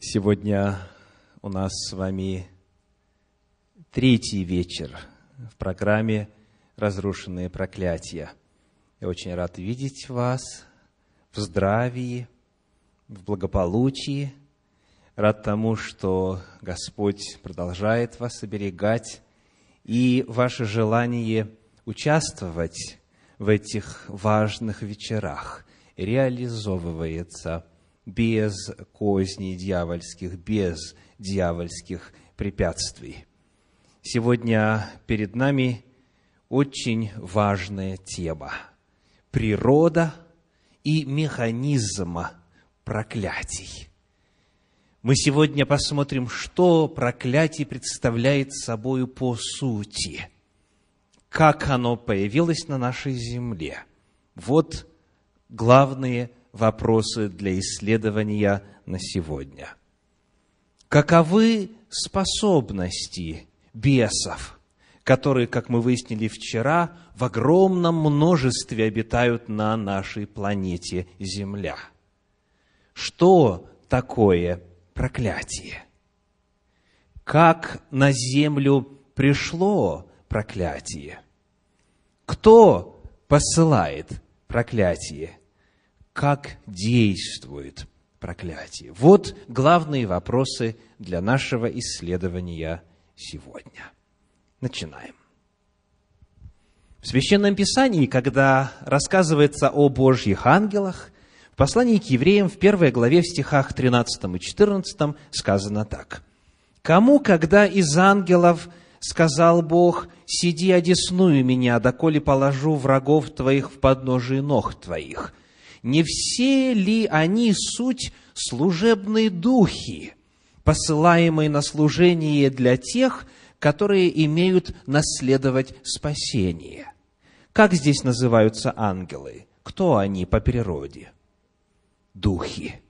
Сегодня у нас с вами третий вечер в программе «Разрушенные проклятия». Я очень рад видеть вас в здравии, в благополучии. Рад тому, что Господь продолжает вас оберегать, и ваше желание участвовать в этих важных вечерах реализовывается – без козней дьявольских, без дьявольских препятствий. Сегодня перед нами очень важная тема – природа и механизм проклятий. Мы сегодня посмотрим, что проклятие представляет собой по сути, как оно появилось на нашей земле. Вот главные вопросы для исследования на сегодня. Каковы способности бесов, которые, как мы выяснили вчера, в огромном множестве обитают на нашей планете Земля? Что такое проклятие? Как на землю пришло проклятие? Кто посылает проклятие? Как действует проклятие. Вот главные вопросы для нашего исследования сегодня. Начинаем. В Священном Писании, когда рассказывается о Божьих ангелах, в послании к евреям в первой главе в стихах 13 и 14 сказано так. «Кому, когда из ангелов сказал Бог, «Сиди, одесную меня, доколе положу врагов твоих в подножие ног твоих», не все ли они суть служебные духи, посылаемые на служение для тех, которые имеют наследовать спасение? Как здесь называются ангелы? Кто они по природе? Духи.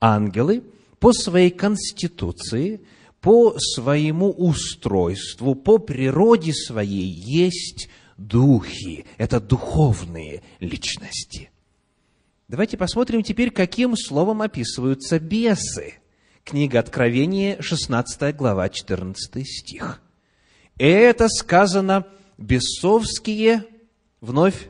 Ангелы по своей конституции, по своему устройству, по природе своей есть духи. Это духовные личности – Давайте посмотрим теперь, каким словом описываются бесы. Книга Откровения, 16 глава, 14 стих. Это сказано бесовские, вновь,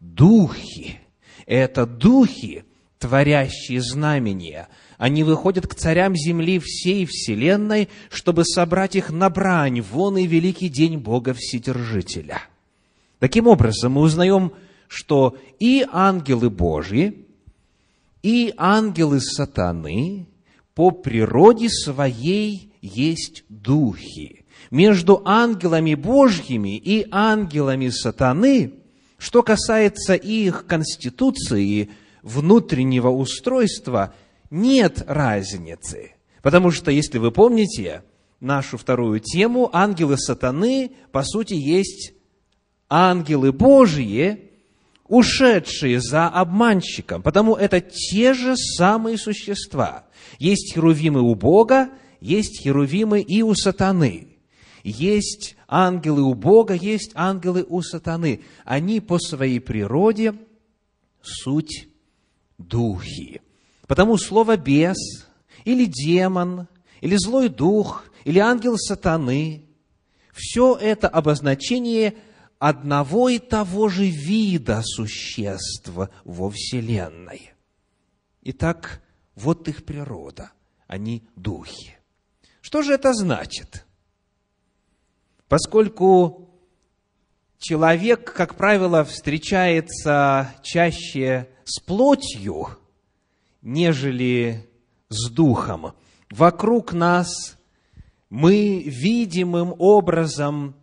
духи. Это духи, творящие знамения. Они выходят к царям земли всей вселенной, чтобы собрать их на брань, вон и великий день Бога Вседержителя. Таким образом, мы узнаем что и ангелы Божьи, и ангелы сатаны по природе своей есть духи. Между ангелами Божьими и ангелами сатаны, что касается их конституции, внутреннего устройства, нет разницы. Потому что, если вы помните нашу вторую тему, ангелы сатаны, по сути, есть ангелы Божьи, ушедшие за обманщиком, потому это те же самые существа. Есть херувимы у Бога, есть херувимы и у сатаны. Есть ангелы у Бога, есть ангелы у сатаны. Они по своей природе суть духи. Потому слово «бес» или «демон», или «злой дух», или «ангел сатаны» – все это обозначение – одного и того же вида существ во Вселенной. Итак, вот их природа. Они духи. Что же это значит? Поскольку человек, как правило, встречается чаще с плотью, нежели с духом, вокруг нас мы видимым образом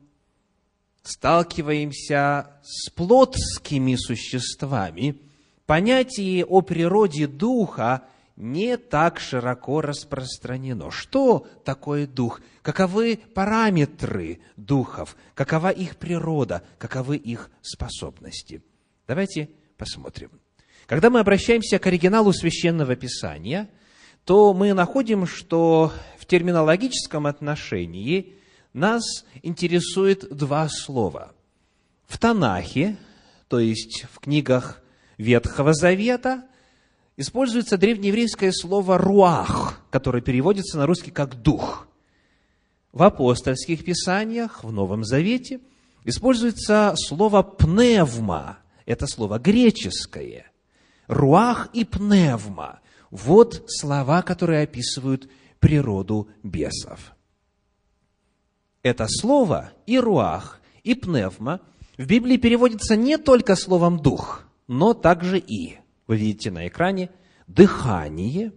сталкиваемся с плотскими существами, понятие о природе духа не так широко распространено. Что такое дух? Каковы параметры духов? Какова их природа? Каковы их способности? Давайте посмотрим. Когда мы обращаемся к оригиналу священного писания, то мы находим, что в терминологическом отношении нас интересует два слова. В Танахе, то есть в книгах Ветхого Завета, используется древнееврейское слово «руах», которое переводится на русский как «дух». В апостольских писаниях, в Новом Завете, используется слово «пневма». Это слово греческое. «Руах» и «пневма». Вот слова, которые описывают природу бесов. Это слово и руах, и пневма в Библии переводится не только словом «дух», но также и, вы видите на экране, дыхание,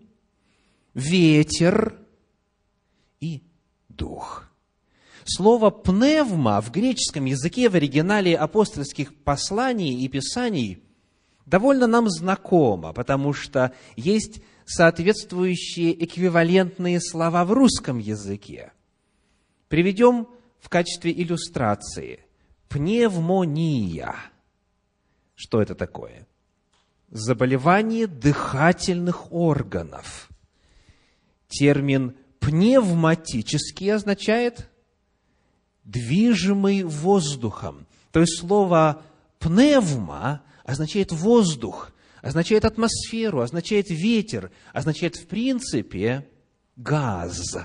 ветер и дух. Слово «пневма» в греческом языке в оригинале апостольских посланий и писаний довольно нам знакомо, потому что есть соответствующие эквивалентные слова в русском языке. Приведем в качестве иллюстрации пневмония. Что это такое? Заболевание дыхательных органов. Термин пневматический означает движимый воздухом. То есть слово пневма означает воздух, означает атмосферу, означает ветер, означает в принципе газ.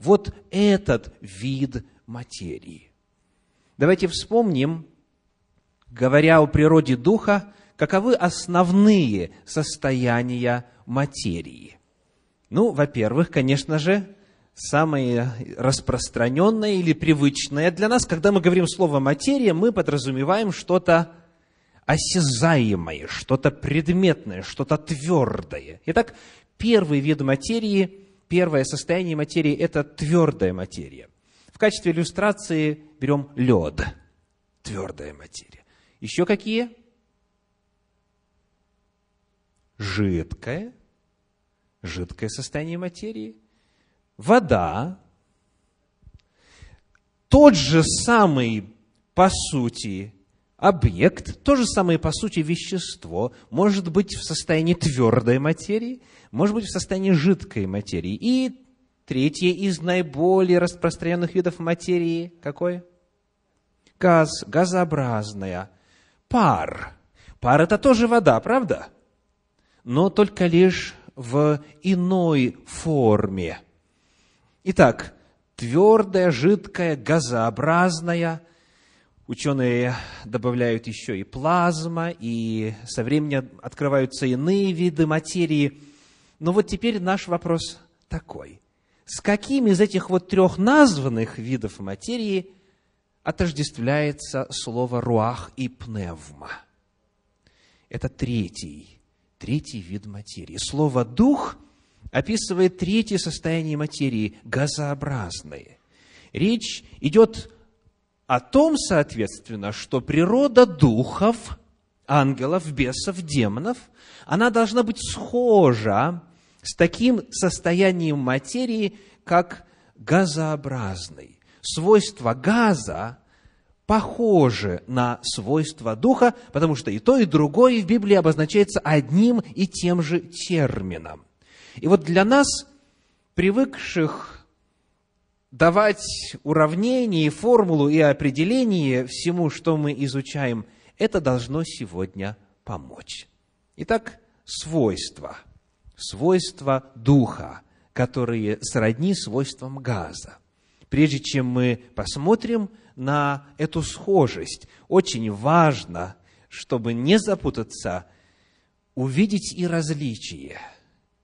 Вот этот вид материи. Давайте вспомним, говоря о природе духа, каковы основные состояния материи. Ну, во-первых, конечно же, самое распространенное или привычное для нас, когда мы говорим слово «материя», мы подразумеваем что-то осязаемое, что-то предметное, что-то твердое. Итак, первый вид материи, первое состояние материи – это твердая материя. В качестве иллюстрации берем лед, твердая материя. Еще какие? Жидкое, жидкое состояние материи. Вода, тот же самый, по сути, объект, то же самое по сути вещество, может быть в состоянии твердой материи, может быть в состоянии жидкой материи. И третье из наиболее распространенных видов материи какое? Газ, газообразная, пар. Пар – это тоже вода, правда? Но только лишь в иной форме. Итак, твердая, жидкая, газообразная – Ученые добавляют еще и плазма, и со временем открываются иные виды материи. Но вот теперь наш вопрос такой. С каким из этих вот трех названных видов материи отождествляется слово «руах» и «пневма»? Это третий, третий вид материи. Слово «дух» описывает третье состояние материи – газообразное. Речь идет о том, соответственно, что природа духов, ангелов, бесов, демонов, она должна быть схожа с таким состоянием материи, как газообразный. Свойства газа похожи на свойства духа, потому что и то, и другое в Библии обозначается одним и тем же термином. И вот для нас, привыкших давать уравнение, формулу и определение всему, что мы изучаем, это должно сегодня помочь. Итак, свойства. Свойства духа, которые сродни свойствам газа. Прежде чем мы посмотрим на эту схожесть, очень важно, чтобы не запутаться, увидеть и различие.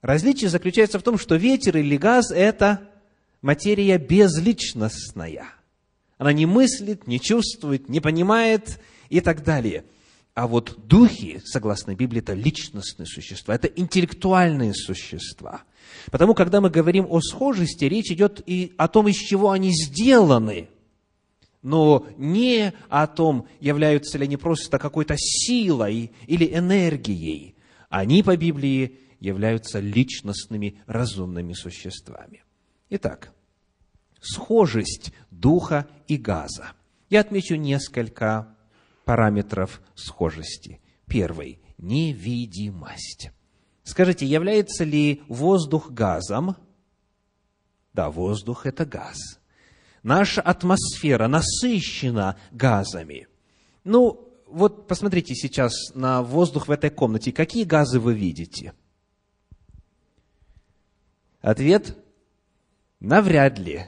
Различие заключается в том, что ветер или газ – это материя безличностная. Она не мыслит, не чувствует, не понимает и так далее. А вот духи, согласно Библии, это личностные существа, это интеллектуальные существа. Потому, когда мы говорим о схожести, речь идет и о том, из чего они сделаны, но не о том, являются ли они просто какой-то силой или энергией. Они по Библии являются личностными разумными существами. Итак, схожесть духа и газа. Я отмечу несколько параметров схожести. Первый – невидимость. Скажите, является ли воздух газом? Да, воздух – это газ. Наша атмосфера насыщена газами. Ну, вот посмотрите сейчас на воздух в этой комнате. Какие газы вы видите? Ответ – навряд ли.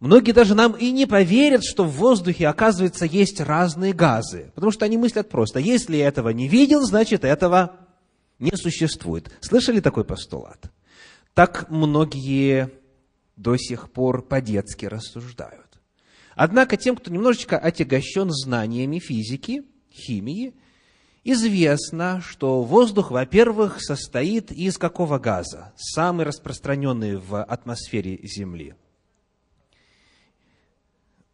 Многие даже нам и не поверят, что в воздухе, оказывается, есть разные газы, потому что они мыслят просто, если я этого не видел, значит, этого не существует. Слышали такой постулат? Так многие до сих пор по-детски рассуждают. Однако тем, кто немножечко отягощен знаниями физики, химии, известно, что воздух, во-первых, состоит из какого газа? Самый распространенный в атмосфере Земли –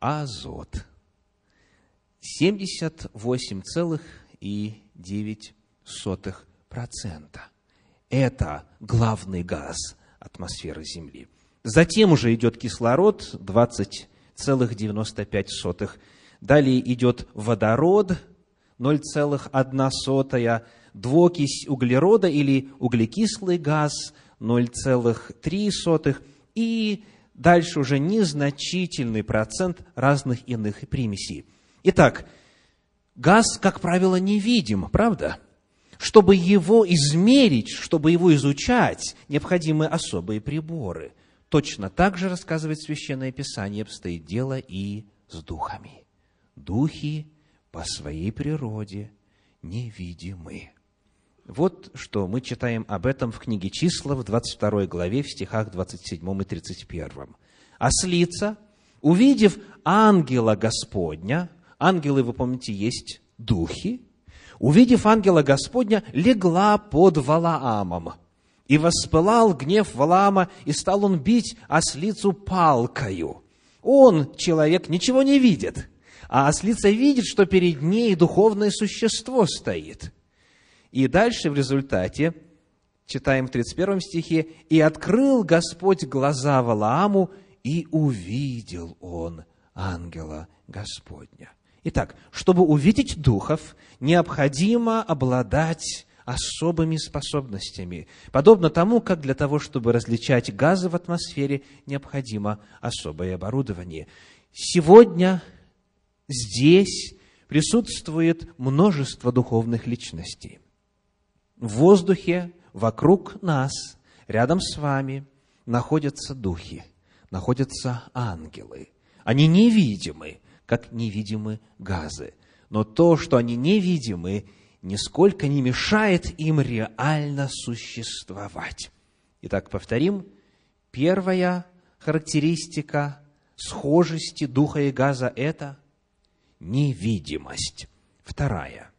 азот. 78,9%. Это главный газ атмосферы Земли. Затем уже идет кислород 20,95. Далее идет водород 0,1, двуокись углерода или углекислый газ 0,3 и дальше уже незначительный процент разных иных примесей. Итак, газ, как правило, невидим, правда? Чтобы его измерить, чтобы его изучать, необходимы особые приборы. Точно так же, рассказывает Священное Писание, обстоит дело и с духами. Духи по своей природе невидимы. Вот что мы читаем об этом в книге «Числа» в 22 главе, в стихах 27 и 31. «Ослица, увидев ангела Господня, ангелы, вы помните, есть духи, увидев ангела Господня, легла под Валаамом. И воспылал гнев Валаама, и стал он бить ослицу палкою. Он, человек, ничего не видит, а ослица видит, что перед ней духовное существо стоит – и дальше в результате, читаем в 31 стихе, «И открыл Господь глаза Валааму, и увидел он ангела Господня». Итак, чтобы увидеть духов, необходимо обладать особыми способностями. Подобно тому, как для того, чтобы различать газы в атмосфере, необходимо особое оборудование. Сегодня здесь присутствует множество духовных личностей в воздухе вокруг нас, рядом с вами, находятся духи, находятся ангелы. Они невидимы, как невидимы газы. Но то, что они невидимы, нисколько не мешает им реально существовать. Итак, повторим. Первая характеристика схожести духа и газа – это невидимость. Вторая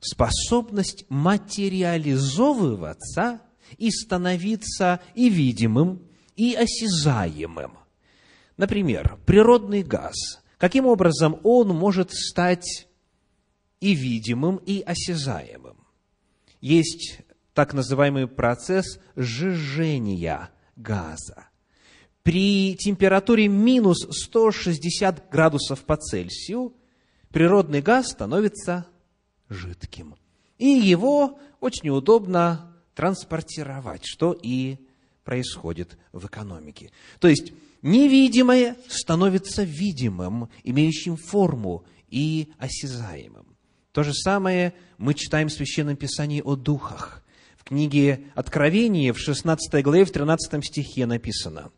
способность материализовываться и становиться и видимым, и осязаемым. Например, природный газ. Каким образом он может стать и видимым, и осязаемым? Есть так называемый процесс сжижения газа. При температуре минус 160 градусов по Цельсию природный газ становится жидким. И его очень удобно транспортировать, что и происходит в экономике. То есть невидимое становится видимым, имеющим форму и осязаемым. То же самое мы читаем в Священном Писании о духах. В книге Откровения в 16 главе, в 13 стихе написано,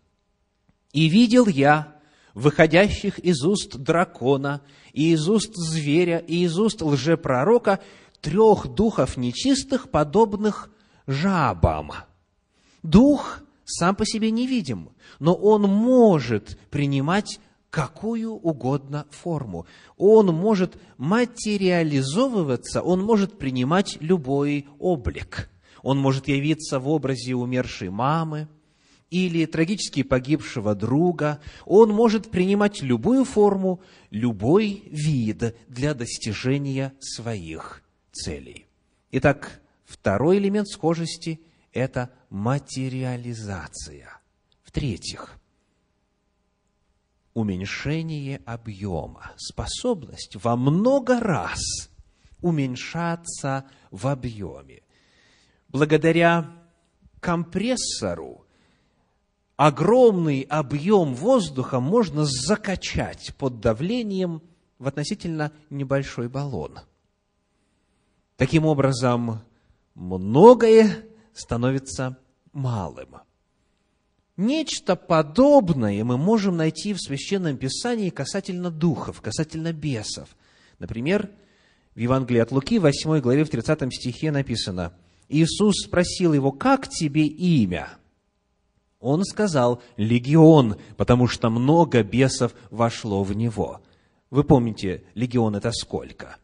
«И видел я выходящих из уст дракона, и из уст зверя, и из уст лжепророка, трех духов нечистых, подобных жабам. Дух сам по себе невидим, но он может принимать какую угодно форму. Он может материализовываться, он может принимать любой облик. Он может явиться в образе умершей мамы, или трагически погибшего друга, он может принимать любую форму, любой вид для достижения своих целей. Итак, второй элемент схожести – это материализация. В-третьих, уменьшение объема, способность во много раз уменьшаться в объеме. Благодаря компрессору огромный объем воздуха можно закачать под давлением в относительно небольшой баллон. Таким образом, многое становится малым. Нечто подобное мы можем найти в Священном Писании касательно духов, касательно бесов. Например, в Евангелии от Луки, 8 главе, в 30 стихе написано, Иисус спросил его, «Как тебе имя?» Он сказал, «Легион, потому что много бесов вошло в него». Вы помните, легион – это сколько?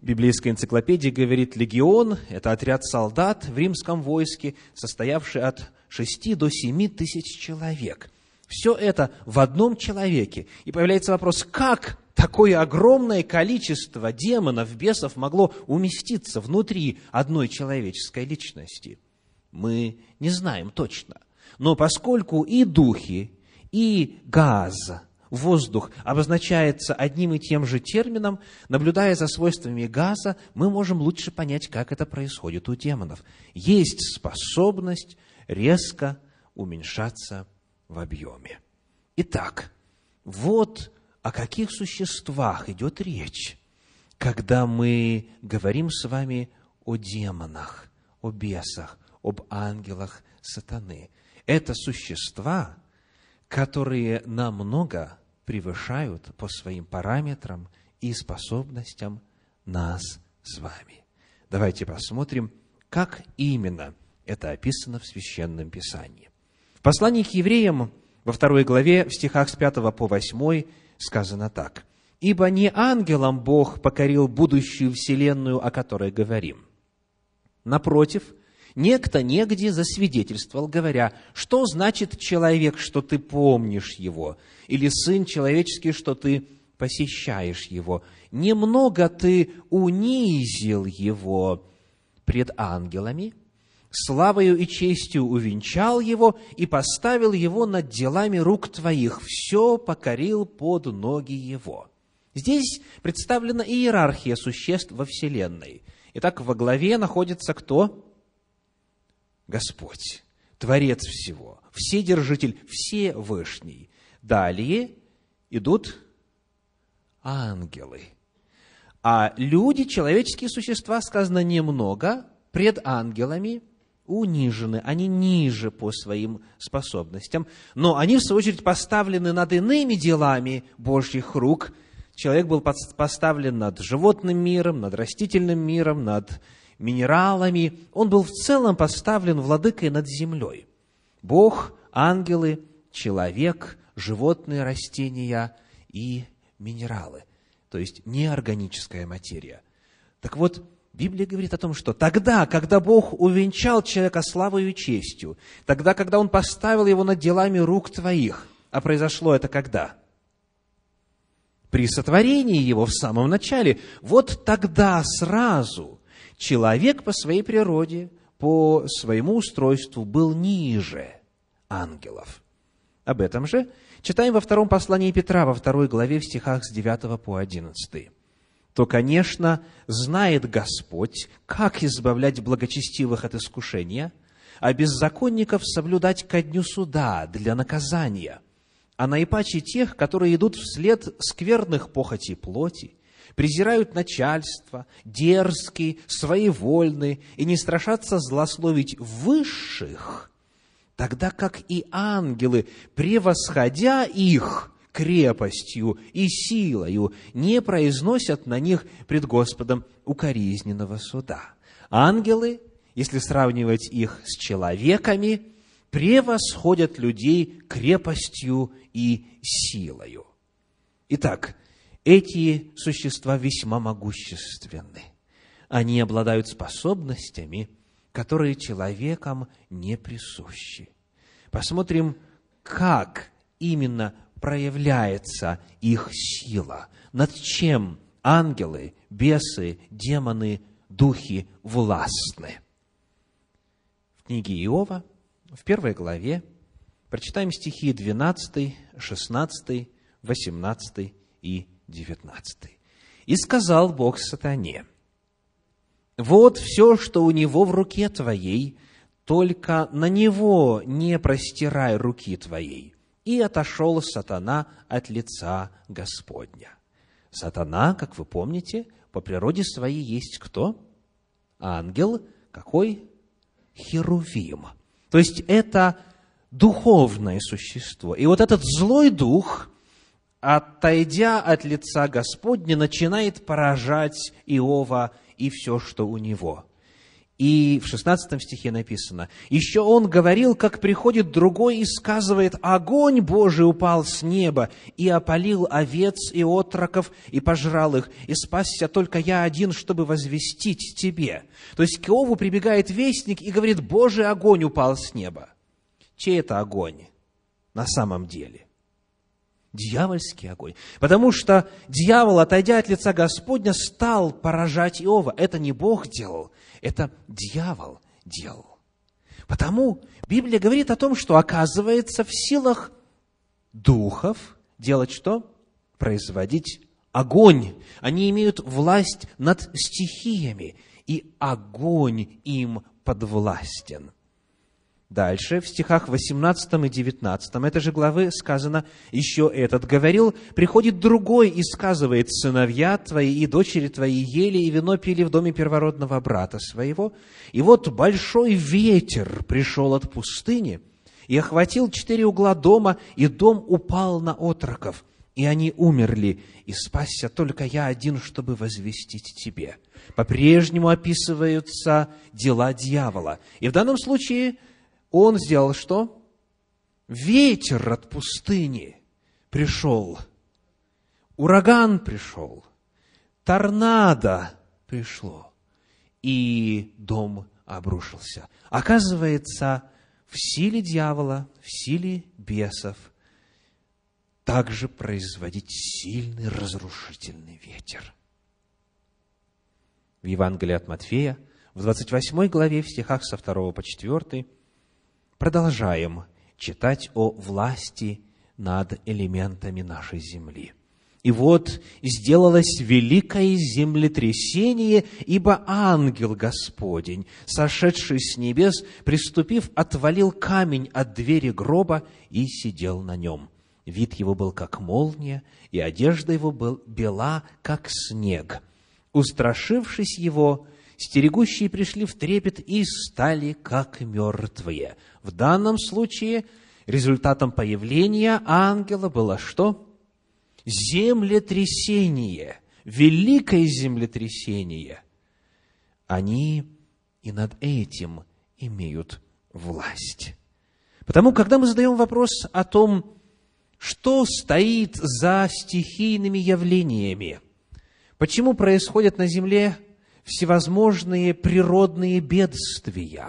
Библейская энциклопедия говорит, легион – это отряд солдат в римском войске, состоявший от 6 до 7 тысяч человек. Все это в одном человеке. И появляется вопрос, как такое огромное количество демонов, бесов могло уместиться внутри одной человеческой личности? Мы не знаем точно. Но поскольку и духи, и газ, воздух обозначается одним и тем же термином, наблюдая за свойствами газа, мы можем лучше понять, как это происходит у демонов. Есть способность резко уменьшаться в объеме. Итак, вот о каких существах идет речь, когда мы говорим с вами о демонах, о бесах, об ангелах сатаны. Это существа, которые намного превышают по своим параметрам и способностям нас с вами. Давайте посмотрим, как именно это описано в Священном Писании. В послании к евреям во второй главе, в стихах с 5 по 8 сказано так. «Ибо не ангелам Бог покорил будущую вселенную, о которой говорим. Напротив, некто негде засвидетельствовал, говоря, что значит человек, что ты помнишь его, или сын человеческий, что ты посещаешь его. Немного ты унизил его пред ангелами, славою и честью увенчал его и поставил его над делами рук твоих, все покорил под ноги его. Здесь представлена иерархия существ во Вселенной. Итак, во главе находится кто? Господь, Творец всего, Вседержитель, Всевышний. Далее идут ангелы. А люди, человеческие существа, сказано немного, пред ангелами унижены, они ниже по своим способностям, но они, в свою очередь, поставлены над иными делами Божьих рук. Человек был поставлен над животным миром, над растительным миром, над минералами. Он был в целом поставлен владыкой над землей. Бог, ангелы, человек, животные, растения и минералы. То есть неорганическая материя. Так вот, Библия говорит о том, что тогда, когда Бог увенчал человека славою и честью, тогда, когда Он поставил его над делами рук твоих, а произошло это когда? При сотворении его в самом начале. Вот тогда сразу человек по своей природе, по своему устройству был ниже ангелов. Об этом же читаем во втором послании Петра, во второй главе, в стихах с 9 по 11 то, конечно, знает Господь, как избавлять благочестивых от искушения, а беззаконников соблюдать ко дню суда для наказания, а наипаче тех, которые идут вслед скверных похотей плоти, презирают начальство, дерзкие, своевольные и не страшатся злословить высших, тогда как и ангелы, превосходя их, крепостью и силою не произносят на них пред Господом укоризненного суда. Ангелы, если сравнивать их с человеками, превосходят людей крепостью и силою. Итак, эти существа весьма могущественны. Они обладают способностями, которые человекам не присущи. Посмотрим, как именно проявляется их сила, над чем ангелы, бесы, демоны, духи властны. В книге Иова, в первой главе, прочитаем стихи 12, 16, 18 и 19. «И сказал Бог сатане, вот все, что у него в руке твоей, только на него не простирай руки твоей, и отошел сатана от лица Господня. Сатана, как вы помните, по природе своей есть кто? Ангел какой? Херувим. То есть это духовное существо. И вот этот злой дух, отойдя от лица Господня, начинает поражать Иова и все, что у него. И в 16 стихе написано, «Еще он говорил, как приходит другой и сказывает, огонь Божий упал с неба и опалил овец и отроков и пожрал их, и спасся только я один, чтобы возвестить тебе». То есть к Иову прибегает вестник и говорит, Божий огонь упал с неба. Чей это огонь на самом деле? Дьявольский огонь. Потому что дьявол, отойдя от лица Господня, стал поражать Иова. Это не Бог делал, это дьявол делал. Потому Библия говорит о том, что оказывается в силах духов делать что? Производить огонь. Они имеют власть над стихиями, и огонь им подвластен. Дальше, в стихах 18 и 19 этой же главы сказано, еще этот говорил, приходит другой и сказывает, сыновья твои и дочери твои ели и вино пили в доме первородного брата своего, и вот большой ветер пришел от пустыни и охватил четыре угла дома, и дом упал на отроков, и они умерли, и спасся только я один, чтобы возвестить тебе. По-прежнему описываются дела дьявола. И в данном случае – он сделал что? Ветер от пустыни пришел, ураган пришел, торнадо пришло, и дом обрушился. Оказывается, в силе дьявола, в силе бесов также производить сильный разрушительный ветер. В Евангелии от Матфея, в 28 главе, в стихах со 2 по 4, продолжаем читать о власти над элементами нашей земли. И вот сделалось великое землетрясение, ибо ангел Господень, сошедший с небес, приступив, отвалил камень от двери гроба и сидел на нем. Вид его был как молния, и одежда его был бела, как снег. Устрашившись его, стерегущие пришли в трепет и стали как мертвые. В данном случае результатом появления ангела было что? Землетрясение, великое землетрясение. Они и над этим имеют власть. Потому, когда мы задаем вопрос о том, что стоит за стихийными явлениями, почему происходят на земле всевозможные природные бедствия.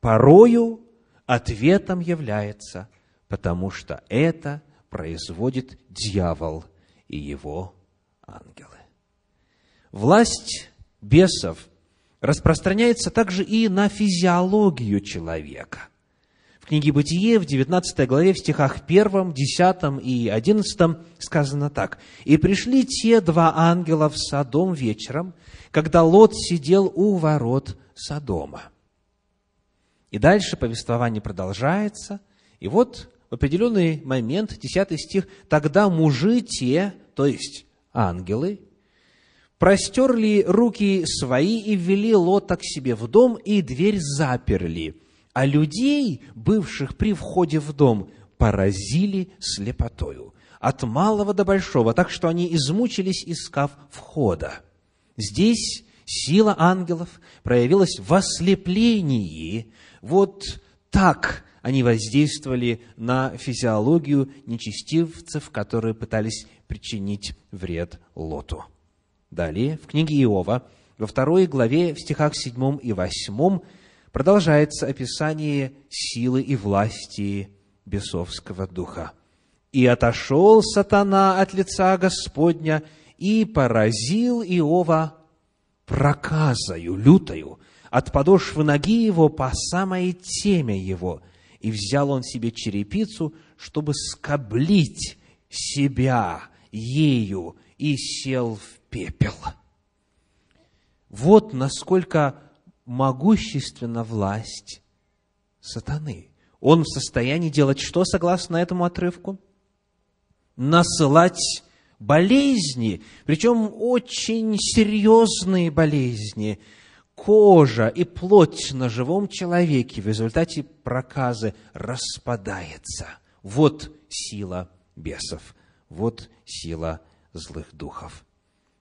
Порою ответом является, потому что это производит дьявол и его ангелы. Власть бесов распространяется также и на физиологию человека. В книге «Бытие» в 19 главе, в стихах 1, 10 и 11 сказано так. «И пришли те два ангела в Содом вечером, когда Лот сидел у ворот Содома. И дальше повествование продолжается. И вот в определенный момент, 10 стих, «Тогда мужи те, то есть ангелы, простерли руки свои и ввели Лота к себе в дом, и дверь заперли, а людей, бывших при входе в дом, поразили слепотою, от малого до большого, так что они измучились, искав входа. Здесь сила ангелов проявилась в ослеплении. Вот так они воздействовали на физиологию нечестивцев, которые пытались причинить вред Лоту. Далее, в книге Иова, во второй главе, в стихах 7 и 8, продолжается описание силы и власти бесовского духа. «И отошел сатана от лица Господня, и поразил Иова проказою лютою от подошвы ноги его по самой теме его, и взял он себе черепицу, чтобы скоблить себя ею, и сел в пепел. Вот насколько могущественна власть сатаны. Он в состоянии делать что, согласно этому отрывку? Насылать болезни, причем очень серьезные болезни, кожа и плоть на живом человеке в результате проказы распадается. Вот сила бесов, вот сила злых духов.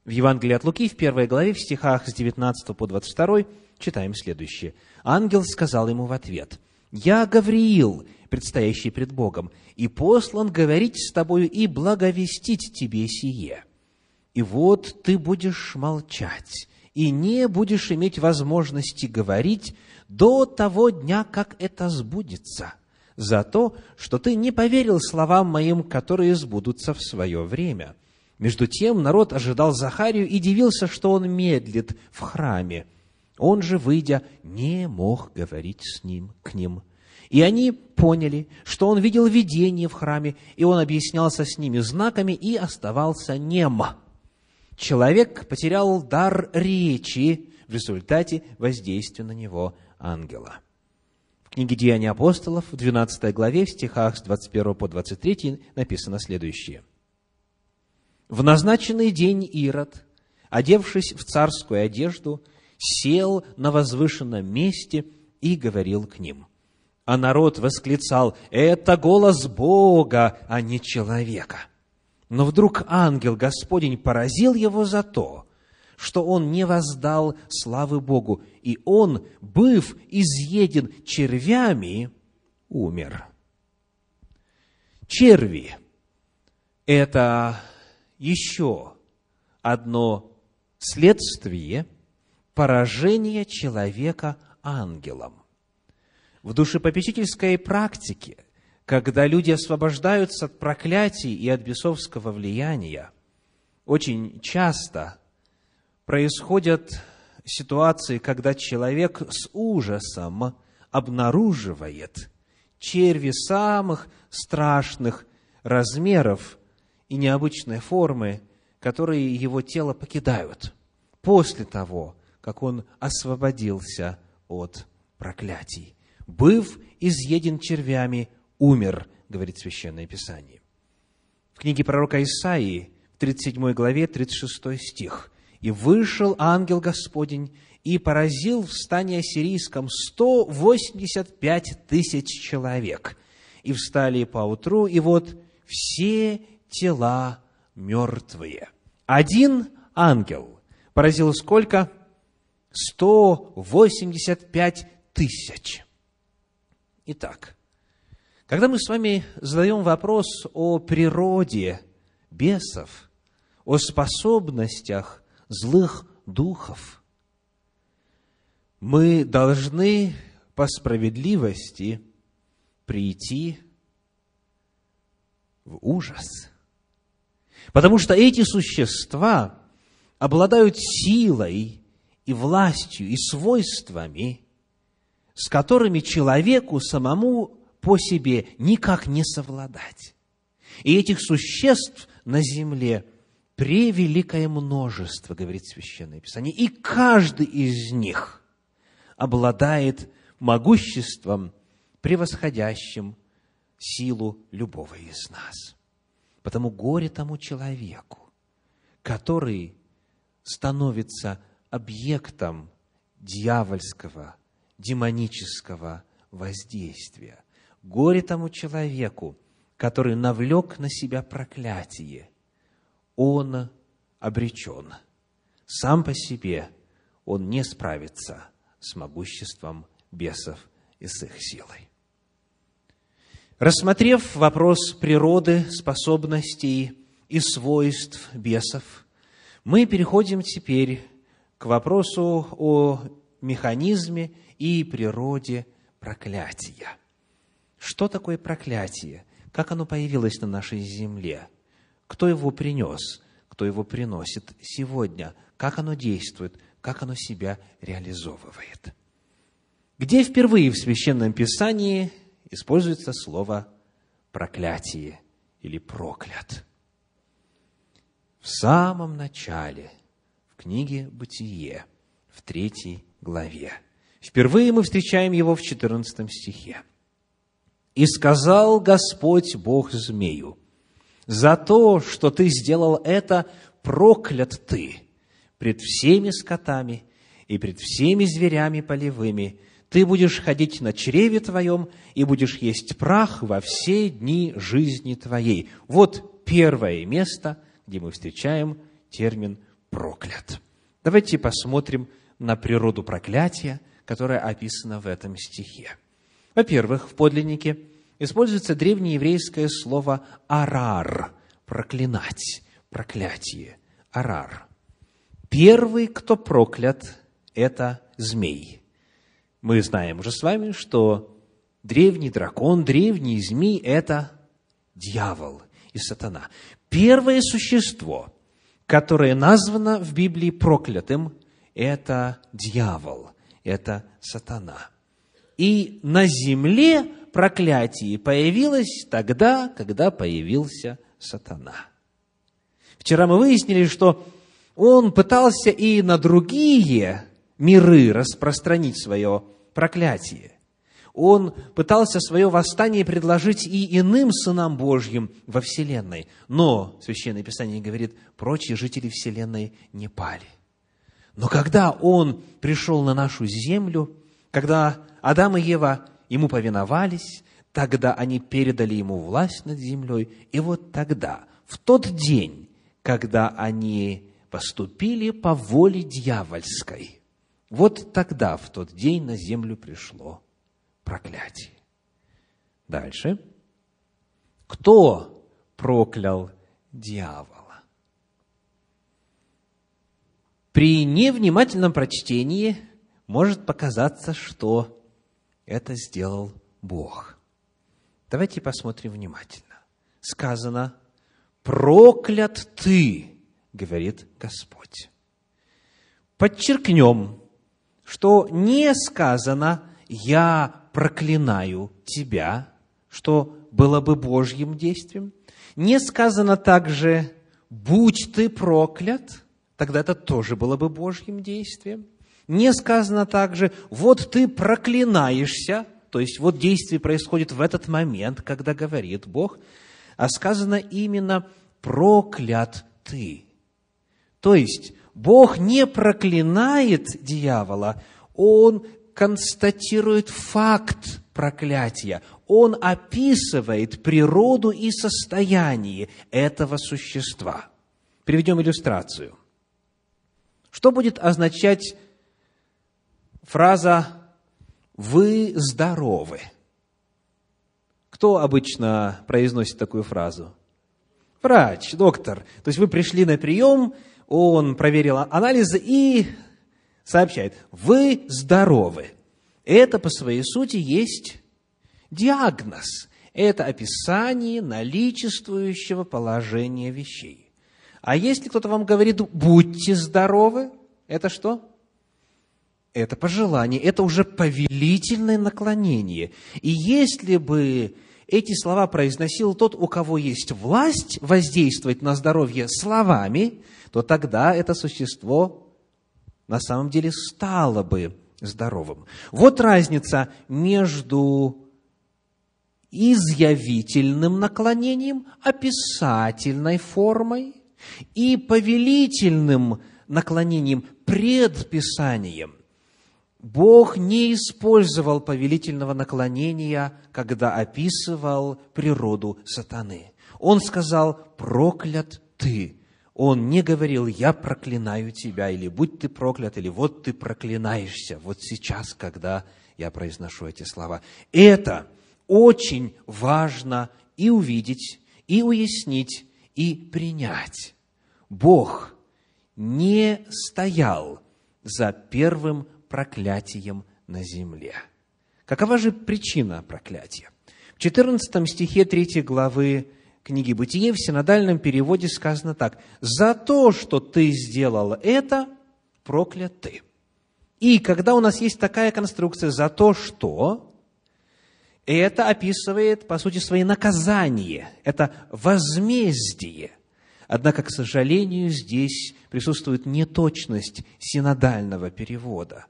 В Евангелии от Луки, в первой главе, в стихах с 19 по 22, читаем следующее. «Ангел сказал ему в ответ, «Я Гавриил, предстоящий пред Богом, и послан говорить с тобою и благовестить тебе сие. И вот ты будешь молчать, и не будешь иметь возможности говорить до того дня, как это сбудется, за то, что ты не поверил словам моим, которые сбудутся в свое время». Между тем народ ожидал Захарию и дивился, что он медлит в храме. Он же, выйдя, не мог говорить с ним, к ним. И они поняли, что он видел видение в храме, и он объяснялся с ними знаками и оставался нем. Человек потерял дар речи в результате воздействия на него ангела. В книге «Деяния апостолов» в 12 главе, в стихах с 21 по 23 написано следующее. «В назначенный день Ирод, одевшись в царскую одежду, сел на возвышенном месте и говорил к ним – а народ восклицал, это голос Бога, а не человека. Но вдруг ангел Господень поразил его за то, что он не воздал славы Богу, и он, быв изъеден червями, умер. Черви – это еще одно следствие поражения человека ангелом в душепопечительской практике, когда люди освобождаются от проклятий и от бесовского влияния, очень часто происходят ситуации, когда человек с ужасом обнаруживает черви самых страшных размеров и необычной формы, которые его тело покидают после того, как он освободился от проклятий быв изъеден червями, умер, говорит Священное Писание. В книге пророка Исаии, в 37 главе, 36 стих. «И вышел ангел Господень, и поразил в стане ассирийском 185 тысяч человек. И встали поутру, и вот все тела мертвые. Один ангел поразил сколько? 185 тысяч. Итак, когда мы с вами задаем вопрос о природе бесов, о способностях злых духов, мы должны по справедливости прийти в ужас. Потому что эти существа обладают силой и властью и свойствами, с которыми человеку самому по себе никак не совладать. И этих существ на земле превеликое множество, говорит Священное Писание, и каждый из них обладает могуществом, превосходящим силу любого из нас. Потому горе тому человеку, который становится объектом дьявольского демонического воздействия. Горе тому человеку, который навлек на себя проклятие. Он обречен. Сам по себе он не справится с могуществом бесов и с их силой. Рассмотрев вопрос природы, способностей и свойств бесов, мы переходим теперь к вопросу о механизме и природе проклятия. Что такое проклятие? Как оно появилось на нашей земле? Кто его принес? Кто его приносит сегодня? Как оно действует? Как оно себя реализовывает? Где впервые в Священном Писании используется слово проклятие или проклят? В самом начале, в книге «Бытие», в третьей главе. Впервые мы встречаем его в 14 стихе. «И сказал Господь Бог змею, за то, что ты сделал это, проклят ты пред всеми скотами и пред всеми зверями полевыми. Ты будешь ходить на чреве твоем и будешь есть прах во все дни жизни твоей. Вот первое место, где мы встречаем термин «проклят». Давайте посмотрим на природу проклятия, которое описано в этом стихе. Во-первых, в подлиннике используется древнееврейское слово «арар» – проклинать, проклятие, арар. Первый, кто проклят, это змей. Мы знаем уже с вами, что древний дракон, древний змей – это дьявол и сатана. Первое существо, которое названо в Библии проклятым, это дьявол, это сатана. И на земле проклятие появилось тогда, когда появился сатана. Вчера мы выяснили, что он пытался и на другие миры распространить свое проклятие. Он пытался свое восстание предложить и иным сынам Божьим во Вселенной. Но, Священное Писание говорит, прочие жители Вселенной не пали. Но когда он пришел на нашу землю, когда Адам и Ева ему повиновались, тогда они передали ему власть над землей. И вот тогда, в тот день, когда они поступили по воле дьявольской, вот тогда, в тот день, на землю пришло проклятие. Дальше. Кто проклял дьявола? При невнимательном прочтении может показаться, что это сделал Бог. Давайте посмотрим внимательно. Сказано, проклят ты, говорит Господь. Подчеркнем, что не сказано «я проклинаю тебя», что было бы Божьим действием. Не сказано также «будь ты проклят», тогда это тоже было бы Божьим действием. Не сказано также «вот ты проклинаешься», то есть вот действие происходит в этот момент, когда говорит Бог, а сказано именно «проклят ты». То есть Бог не проклинает дьявола, Он констатирует факт проклятия. Он описывает природу и состояние этого существа. Приведем иллюстрацию. Что будет означать фраза «Вы здоровы»? Кто обычно произносит такую фразу? Врач, доктор. То есть вы пришли на прием, он проверил анализы и сообщает, вы здоровы. Это по своей сути есть диагноз. Это описание наличествующего положения вещей. А если кто-то вам говорит, будьте здоровы, это что? Это пожелание, это уже повелительное наклонение. И если бы эти слова произносил тот, у кого есть власть воздействовать на здоровье словами, то тогда это существо на самом деле стало бы здоровым. Вот разница между изъявительным наклонением, описательной формой и повелительным наклонением, предписанием. Бог не использовал повелительного наклонения, когда описывал природу сатаны. Он сказал, проклят ты, он не говорил, я проклинаю тебя, или будь ты проклят, или вот ты проклинаешься, вот сейчас, когда я произношу эти слова. Это очень важно и увидеть, и уяснить, и принять. Бог не стоял за первым проклятием на земле. Какова же причина проклятия? В 14 стихе 3 главы книги «Бытие» в синодальном переводе сказано так. «За то, что ты сделал это, проклят ты». И когда у нас есть такая конструкция «за то, что», это описывает, по сути, свои наказания, это возмездие. Однако, к сожалению, здесь присутствует неточность синодального перевода.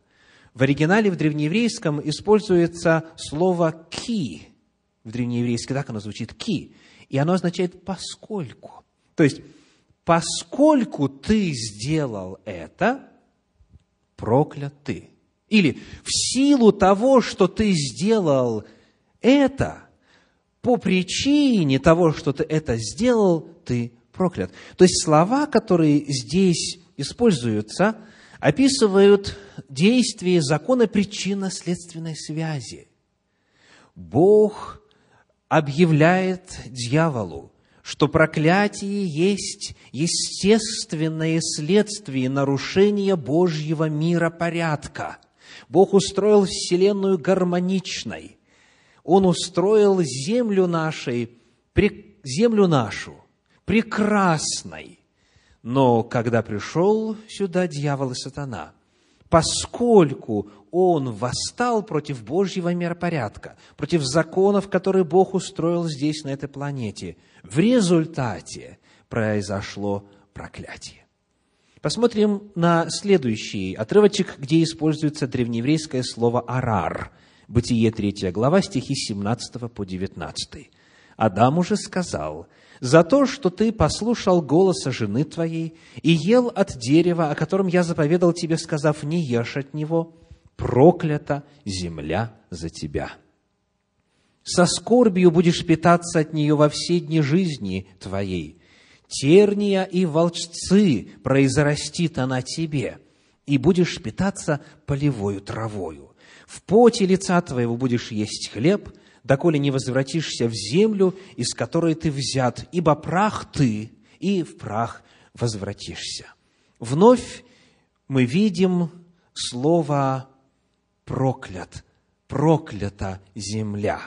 В оригинале, в древнееврейском, используется слово «ки». В древнееврейском так оно звучит «ки» и оно означает «поскольку». То есть, поскольку ты сделал это, проклят ты. Или в силу того, что ты сделал это, по причине того, что ты это сделал, ты проклят. То есть слова, которые здесь используются, описывают действие закона причинно-следственной связи. Бог объявляет дьяволу, что проклятие есть естественное следствие нарушения Божьего мира порядка. Бог устроил Вселенную гармоничной. Он устроил землю нашей, землю нашу прекрасной. Но когда пришел сюда дьявол и сатана, поскольку он восстал против Божьего миропорядка, против законов, которые Бог устроил здесь, на этой планете, в результате произошло проклятие. Посмотрим на следующий отрывочек, где используется древнееврейское слово «арар». Бытие 3 глава, стихи 17 по 19. Адам уже сказал – за то, что ты послушал голоса жены твоей и ел от дерева, о котором я заповедал тебе, сказав, не ешь от него, проклята земля за тебя. Со скорбью будешь питаться от нее во все дни жизни твоей. Терния и волчцы произрастит она тебе, и будешь питаться полевою травою. В поте лица твоего будешь есть хлеб – доколе не возвратишься в землю, из которой ты взят, ибо прах ты, и в прах возвратишься. Вновь мы видим слово проклят, проклята земля.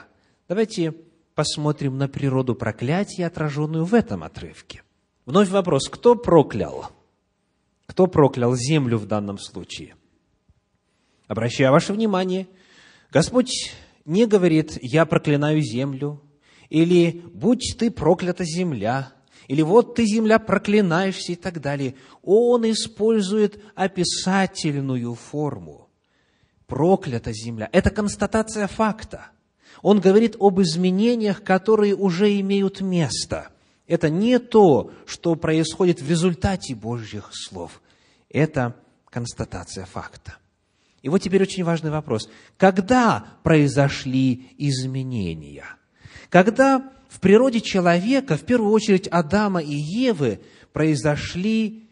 Давайте посмотрим на природу проклятия, отраженную в этом отрывке. Вновь вопрос, кто проклял? Кто проклял землю в данном случае? Обращаю ваше внимание, Господь не говорит «я проклинаю землю», или «будь ты проклята земля», или «вот ты, земля, проклинаешься» и так далее. Он использует описательную форму. Проклята земля. Это констатация факта. Он говорит об изменениях, которые уже имеют место. Это не то, что происходит в результате Божьих слов. Это констатация факта. И вот теперь очень важный вопрос. Когда произошли изменения? Когда в природе человека, в первую очередь Адама и Евы, произошли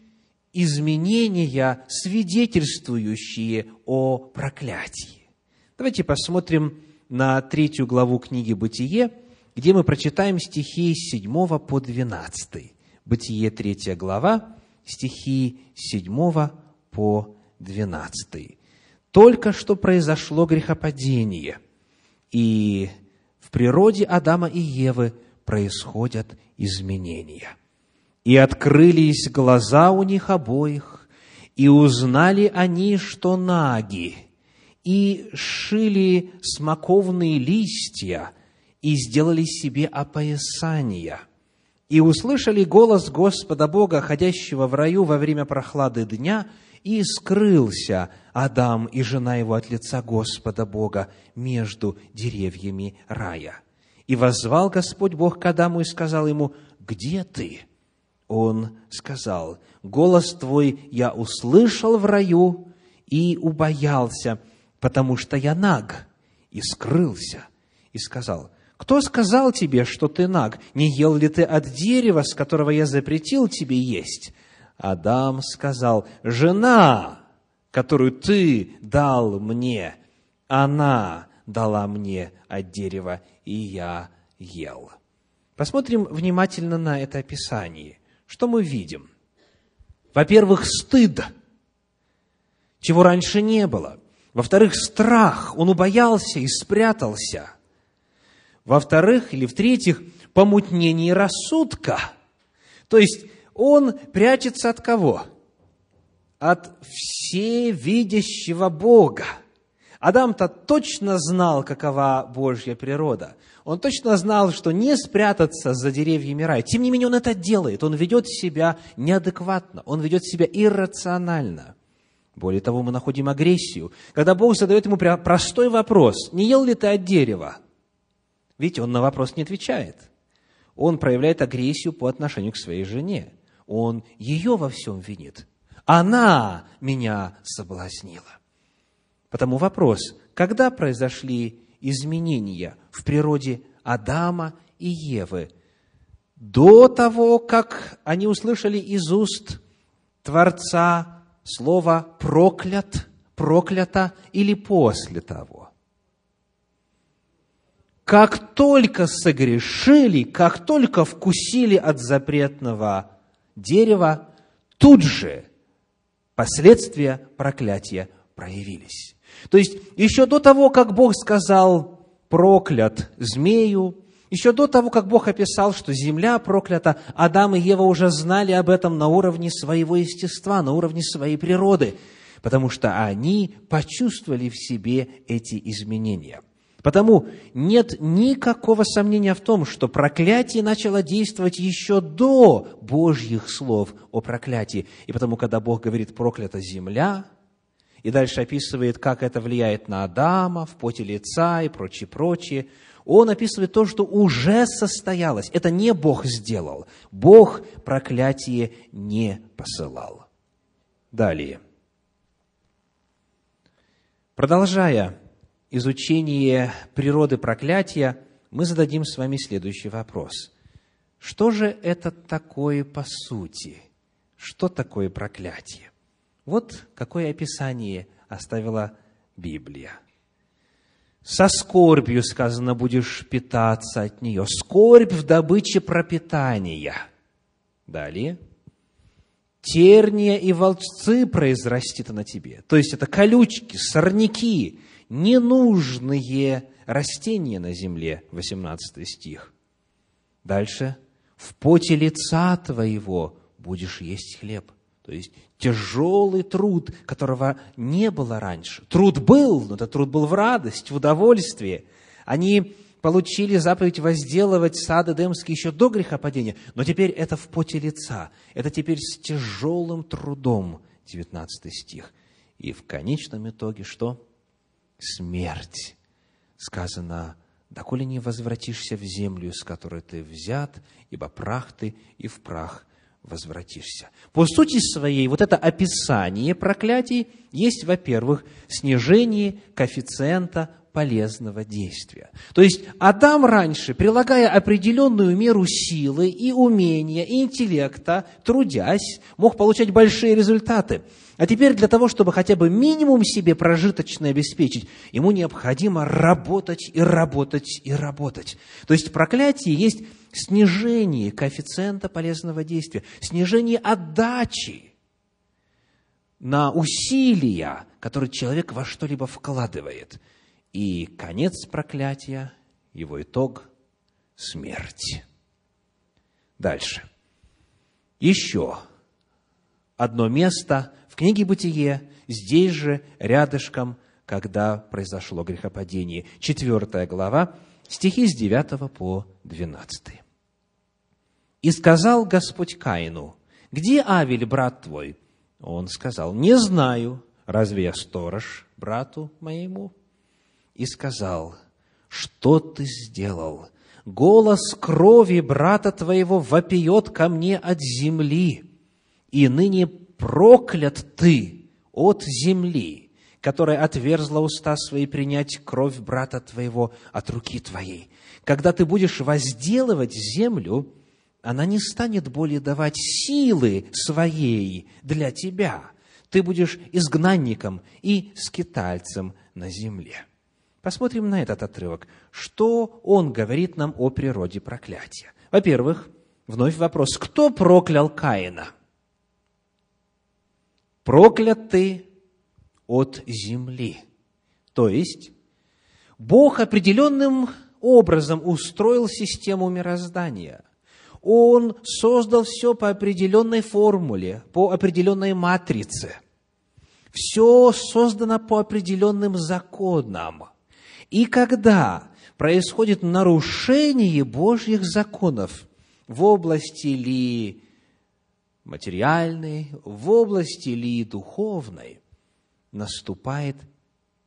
изменения, свидетельствующие о проклятии. Давайте посмотрим на третью главу книги «Бытие», где мы прочитаем стихи с 7 по 12. Бытие, третья глава, стихи с 7 по 12 только что произошло грехопадение, и в природе Адама и Евы происходят изменения. И открылись глаза у них обоих, и узнали они, что наги, и шили смоковные листья, и сделали себе опоясания, и услышали голос Господа Бога, ходящего в раю во время прохлады дня – и скрылся Адам и жена его от лица Господа Бога между деревьями рая. И воззвал Господь Бог к Адаму и сказал ему, «Где ты?» Он сказал, «Голос твой я услышал в раю и убоялся, потому что я наг, и скрылся». И сказал, «Кто сказал тебе, что ты наг? Не ел ли ты от дерева, с которого я запретил тебе есть?» Адам сказал, жена, которую ты дал мне, она дала мне от дерева, и я ел. Посмотрим внимательно на это описание. Что мы видим? Во-первых, стыд, чего раньше не было. Во-вторых, страх, он убоялся и спрятался. Во-вторых, или в-третьих, помутнение рассудка. То есть, он прячется от кого? От всевидящего Бога. Адам-то точно знал, какова Божья природа. Он точно знал, что не спрятаться за деревьями рая. Тем не менее, он это делает. Он ведет себя неадекватно, он ведет себя иррационально. Более того, мы находим агрессию. Когда Бог задает ему простой вопрос, не ел ли ты от дерева? Видите, он на вопрос не отвечает. Он проявляет агрессию по отношению к своей жене он ее во всем винит. Она меня соблазнила. Потому вопрос, когда произошли изменения в природе Адама и Евы? До того, как они услышали из уст Творца слово «проклят», «проклято» или после того? Как только согрешили, как только вкусили от запретного дерева, тут же последствия проклятия проявились. То есть, еще до того, как Бог сказал «проклят змею», еще до того, как Бог описал, что земля проклята, Адам и Ева уже знали об этом на уровне своего естества, на уровне своей природы, потому что они почувствовали в себе эти изменения. Потому нет никакого сомнения в том, что проклятие начало действовать еще до Божьих слов о проклятии. И потому, когда Бог говорит «проклята земля», и дальше описывает, как это влияет на Адама, в поте лица и прочее, прочее, он описывает то, что уже состоялось. Это не Бог сделал. Бог проклятие не посылал. Далее. Продолжая изучение природы проклятия, мы зададим с вами следующий вопрос. Что же это такое по сути? Что такое проклятие? Вот какое описание оставила Библия. Со скорбью, сказано, будешь питаться от нее. Скорбь в добыче пропитания. Далее. Терния и волчцы произрастит на тебе. То есть, это колючки, сорняки, ненужные растения на земле. 18 стих. Дальше. В поте лица твоего будешь есть хлеб. То есть тяжелый труд, которого не было раньше. Труд был, но этот труд был в радость, в удовольствие. Они получили заповедь возделывать сад Эдемский еще до грехопадения, но теперь это в поте лица, это теперь с тяжелым трудом, 19 стих. И в конечном итоге что? Смерть. Сказано, доколе не возвратишься в землю, с которой ты взят, ибо прах ты и в прах возвратишься. По сути своей, вот это описание проклятий есть, во-первых, снижение коэффициента полезного действия. То есть Адам раньше, прилагая определенную меру силы и умения, и интеллекта, трудясь, мог получать большие результаты. А теперь для того, чтобы хотя бы минимум себе прожиточно обеспечить, ему необходимо работать и работать и работать. То есть проклятие есть снижение коэффициента полезного действия, снижение отдачи на усилия, которые человек во что-либо вкладывает. И конец проклятия, его итог – смерть. Дальше. Еще одно место в книге «Бытие», здесь же, рядышком, когда произошло грехопадение. Четвертая глава, стихи с 9 по 12. И сказал Господь Каину, где Авель, брат твой? Он сказал, не знаю, разве я сторож брату моему? И сказал, что ты сделал? Голос крови брата твоего вопиет ко мне от земли, и ныне проклят ты от земли, которая отверзла уста свои принять кровь брата твоего от руки твоей. Когда ты будешь возделывать землю, она не станет более давать силы своей для тебя. Ты будешь изгнанником и скитальцем на земле. Посмотрим на этот отрывок. Что он говорит нам о природе проклятия? Во-первых, вновь вопрос, кто проклял Каина? Прокляты от земли. То есть, Бог определенным образом устроил систему мироздания – он создал все по определенной формуле, по определенной матрице. Все создано по определенным законам. И когда происходит нарушение Божьих законов в области ли материальной, в области ли духовной, наступает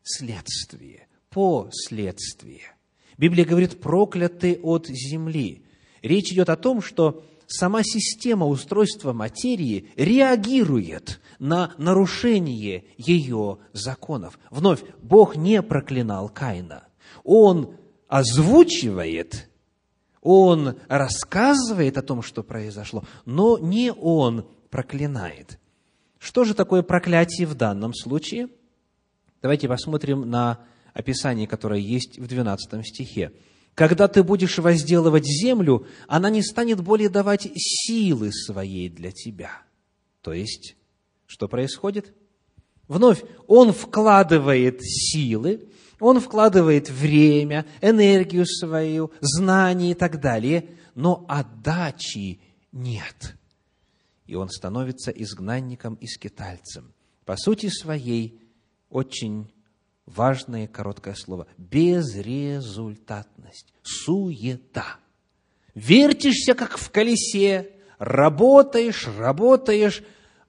следствие, последствие. Библия говорит, прокляты от земли. Речь идет о том, что сама система устройства материи реагирует на нарушение ее законов. Вновь, Бог не проклинал Каина. Он озвучивает, он рассказывает о том, что произошло, но не он проклинает. Что же такое проклятие в данном случае? Давайте посмотрим на описание, которое есть в 12 стихе. Когда ты будешь возделывать землю, она не станет более давать силы своей для тебя. То есть, что происходит? Вновь, он вкладывает силы, он вкладывает время, энергию свою, знания и так далее, но отдачи нет. И он становится изгнанником и скитальцем. По сути своей, очень важное короткое слово – безрезультатность, суета. Вертишься, как в колесе, работаешь, работаешь,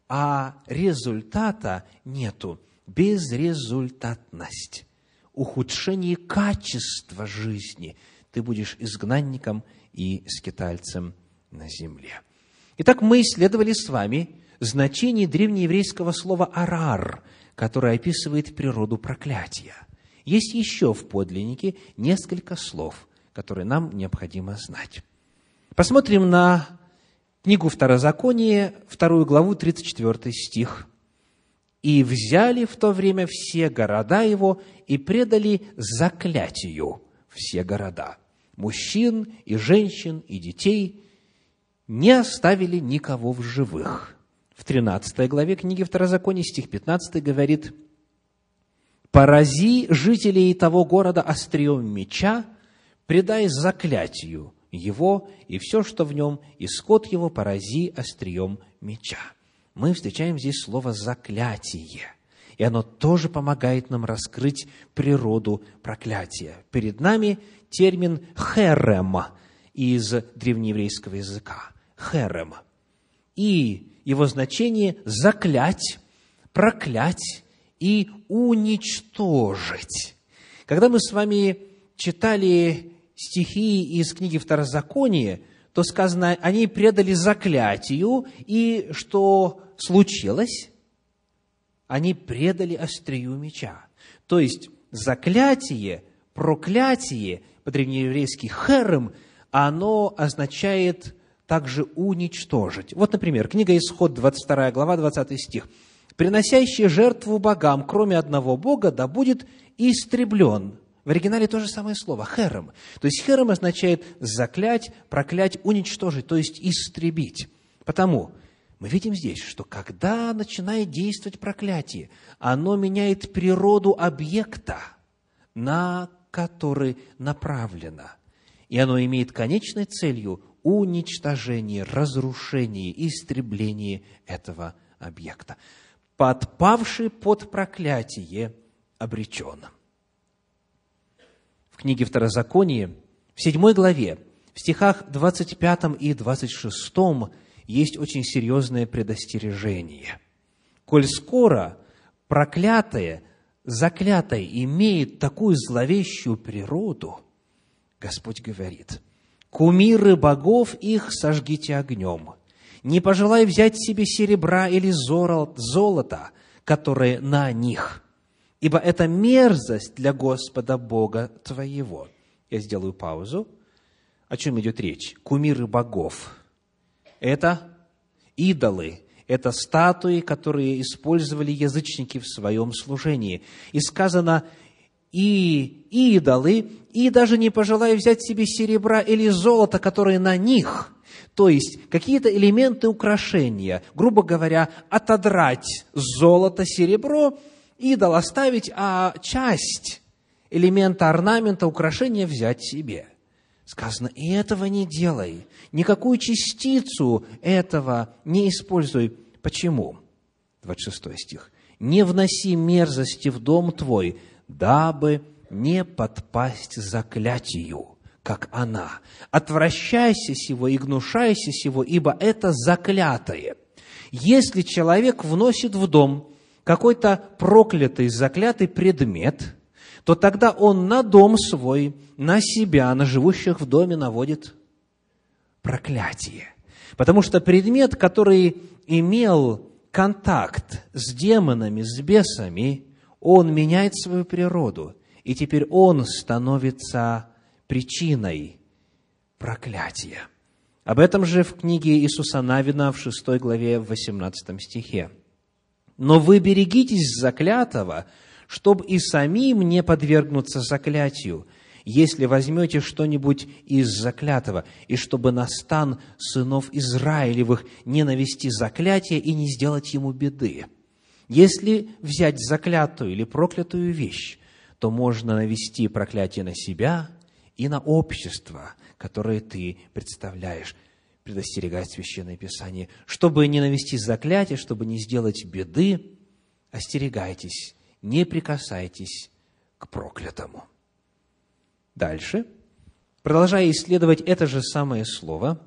а результата нету. Безрезультатность, ухудшение качества жизни. Ты будешь изгнанником и скитальцем на земле. Итак, мы исследовали с вами значение древнееврейского слова «арар», которое описывает природу проклятия. Есть еще в подлиннике несколько слов, которые нам необходимо знать. Посмотрим на книгу Второзакония, вторую главу, 34 стих. «И взяли в то время все города его и предали заклятию все города, мужчин и женщин и детей, не оставили никого в живых» в 13 главе книги Второзакония, стих 15 говорит, «Порази жителей того города острием меча, предай заклятию его, и все, что в нем, и скот его порази острием меча». Мы встречаем здесь слово «заклятие», и оно тоже помогает нам раскрыть природу проклятия. Перед нами термин «херем» из древнееврейского языка. «Херем». И его значение заклять, проклять и уничтожить. Когда мы с вами читали стихи из книги Второзакония, то сказано, они предали заклятию, и что случилось? Они предали острию меча. То есть заклятие, проклятие, по-древнееврейски херем, оно означает также уничтожить. Вот, например, книга Исход, 22 глава, 20 стих. «Приносящий жертву богам, кроме одного бога, да будет истреблен». В оригинале то же самое слово – херем. То есть херем означает заклять, проклять, уничтожить, то есть истребить. Потому мы видим здесь, что когда начинает действовать проклятие, оно меняет природу объекта, на который направлено. И оно имеет конечной целью уничтожение, разрушение, истребление этого объекта. Подпавший под проклятие обречен. Книге Второзаконие, в седьмой главе, в стихах 25 и 26 есть очень серьезное предостережение. Коль скоро проклятое, заклятое имеет такую зловещую природу, Господь говорит – Кумиры богов их сожгите огнем. Не пожелай взять себе серебра или золота, которые на них, ибо это мерзость для Господа Бога твоего. Я сделаю паузу. О чем идет речь? Кумиры богов. Это идолы, это статуи, которые использовали язычники в своем служении. И сказано, и идолы, и даже не пожелая взять себе серебра или золота, которые на них, то есть какие-то элементы украшения, грубо говоря, отодрать золото, серебро, идол оставить, а часть элемента орнамента, украшения взять себе. Сказано, и этого не делай, никакую частицу этого не используй. Почему? 26 стих. «Не вноси мерзости в дом твой, дабы не подпасть заклятию, как она. Отвращайся сего и гнушайся сего, ибо это заклятое. Если человек вносит в дом какой-то проклятый, заклятый предмет, то тогда он на дом свой, на себя, на живущих в доме наводит проклятие. Потому что предмет, который имел контакт с демонами, с бесами, он меняет свою природу, и теперь он становится причиной проклятия. Об этом же в книге Иисуса Навина в 6 главе, в 18 стихе. «Но вы берегитесь заклятого, чтобы и самим не подвергнуться заклятию, если возьмете что-нибудь из заклятого, и чтобы на стан сынов Израилевых не навести заклятие и не сделать ему беды. Если взять заклятую или проклятую вещь, то можно навести проклятие на себя и на общество, которое ты представляешь предостерегает Священное Писание. Чтобы не навести заклятие, чтобы не сделать беды, остерегайтесь, не прикасайтесь к проклятому. Дальше, продолжая исследовать это же самое слово,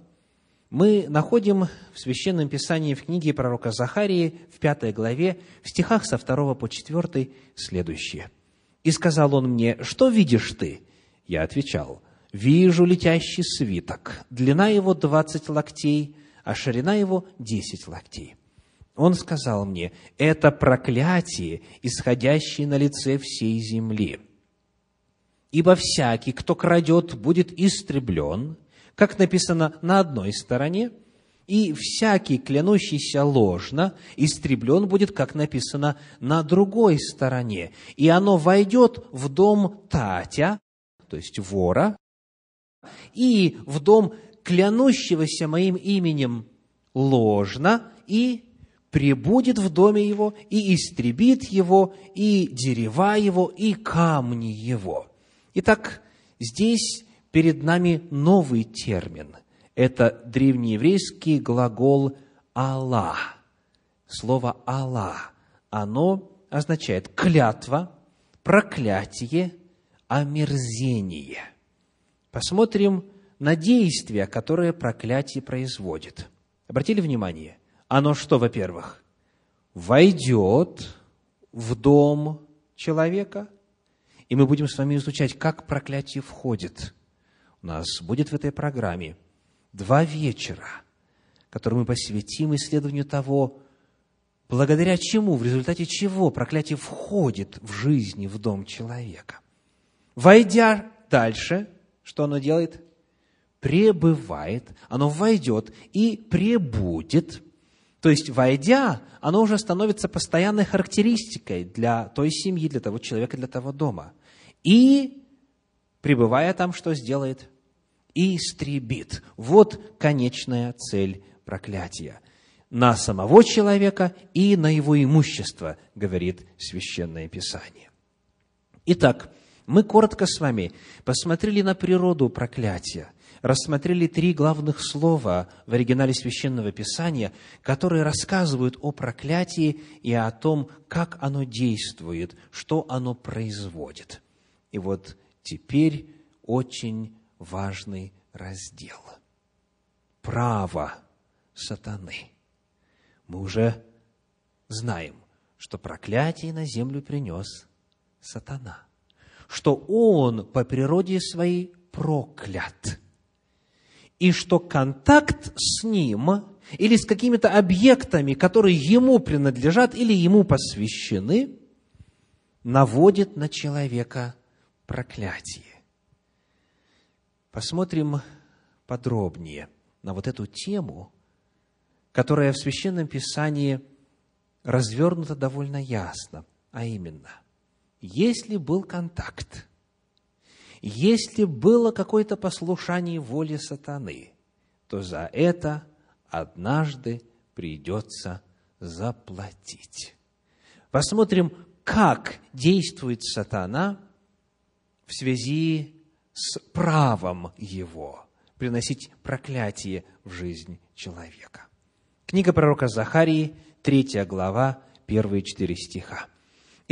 мы находим в Священном Писании в книге пророка Захарии в пятой главе, в стихах со второго по четвертый следующее. «И сказал он мне, что видишь ты?» Я отвечал, «Вижу летящий свиток, длина его двадцать локтей, а ширина его десять локтей». Он сказал мне, «Это проклятие, исходящее на лице всей земли» ибо всякий, кто крадет, будет истреблен, как написано на одной стороне, и всякий, клянущийся ложно, истреблен будет, как написано на другой стороне. И оно войдет в дом Татя, то есть вора, и в дом клянущегося моим именем ложно, и прибудет в доме его, и истребит его, и дерева его, и камни его. Итак, здесь перед нами новый термин. Это древнееврейский глагол «Аллах». Слово «Аллах». Оно означает клятва, проклятие, омерзение. Посмотрим на действия, которые проклятие производит. Обратили внимание? Оно что, во-первых, войдет в дом человека – и мы будем с вами изучать, как проклятие входит. У нас будет в этой программе два вечера, которые мы посвятим исследованию того, благодаря чему, в результате чего проклятие входит в жизнь, в дом человека. Войдя дальше, что оно делает? Пребывает, оно войдет и пребудет. То есть, войдя, оно уже становится постоянной характеристикой для той семьи, для того человека, для того дома и, пребывая там, что сделает? Истребит. Вот конечная цель проклятия. На самого человека и на его имущество, говорит Священное Писание. Итак, мы коротко с вами посмотрели на природу проклятия, рассмотрели три главных слова в оригинале Священного Писания, которые рассказывают о проклятии и о том, как оно действует, что оно производит. И вот теперь очень важный раздел. Право сатаны. Мы уже знаем, что проклятие на землю принес сатана, что он по природе своей проклят, и что контакт с ним или с какими-то объектами, которые ему принадлежат или ему посвящены, наводит на человека проклятие. Посмотрим подробнее на вот эту тему, которая в Священном Писании развернута довольно ясно, а именно, если был контакт, если было какое-то послушание воле сатаны, то за это однажды придется заплатить. Посмотрим, как действует сатана – в связи с правом его приносить проклятие в жизнь человека. Книга пророка Захарии, третья глава, первые четыре стиха.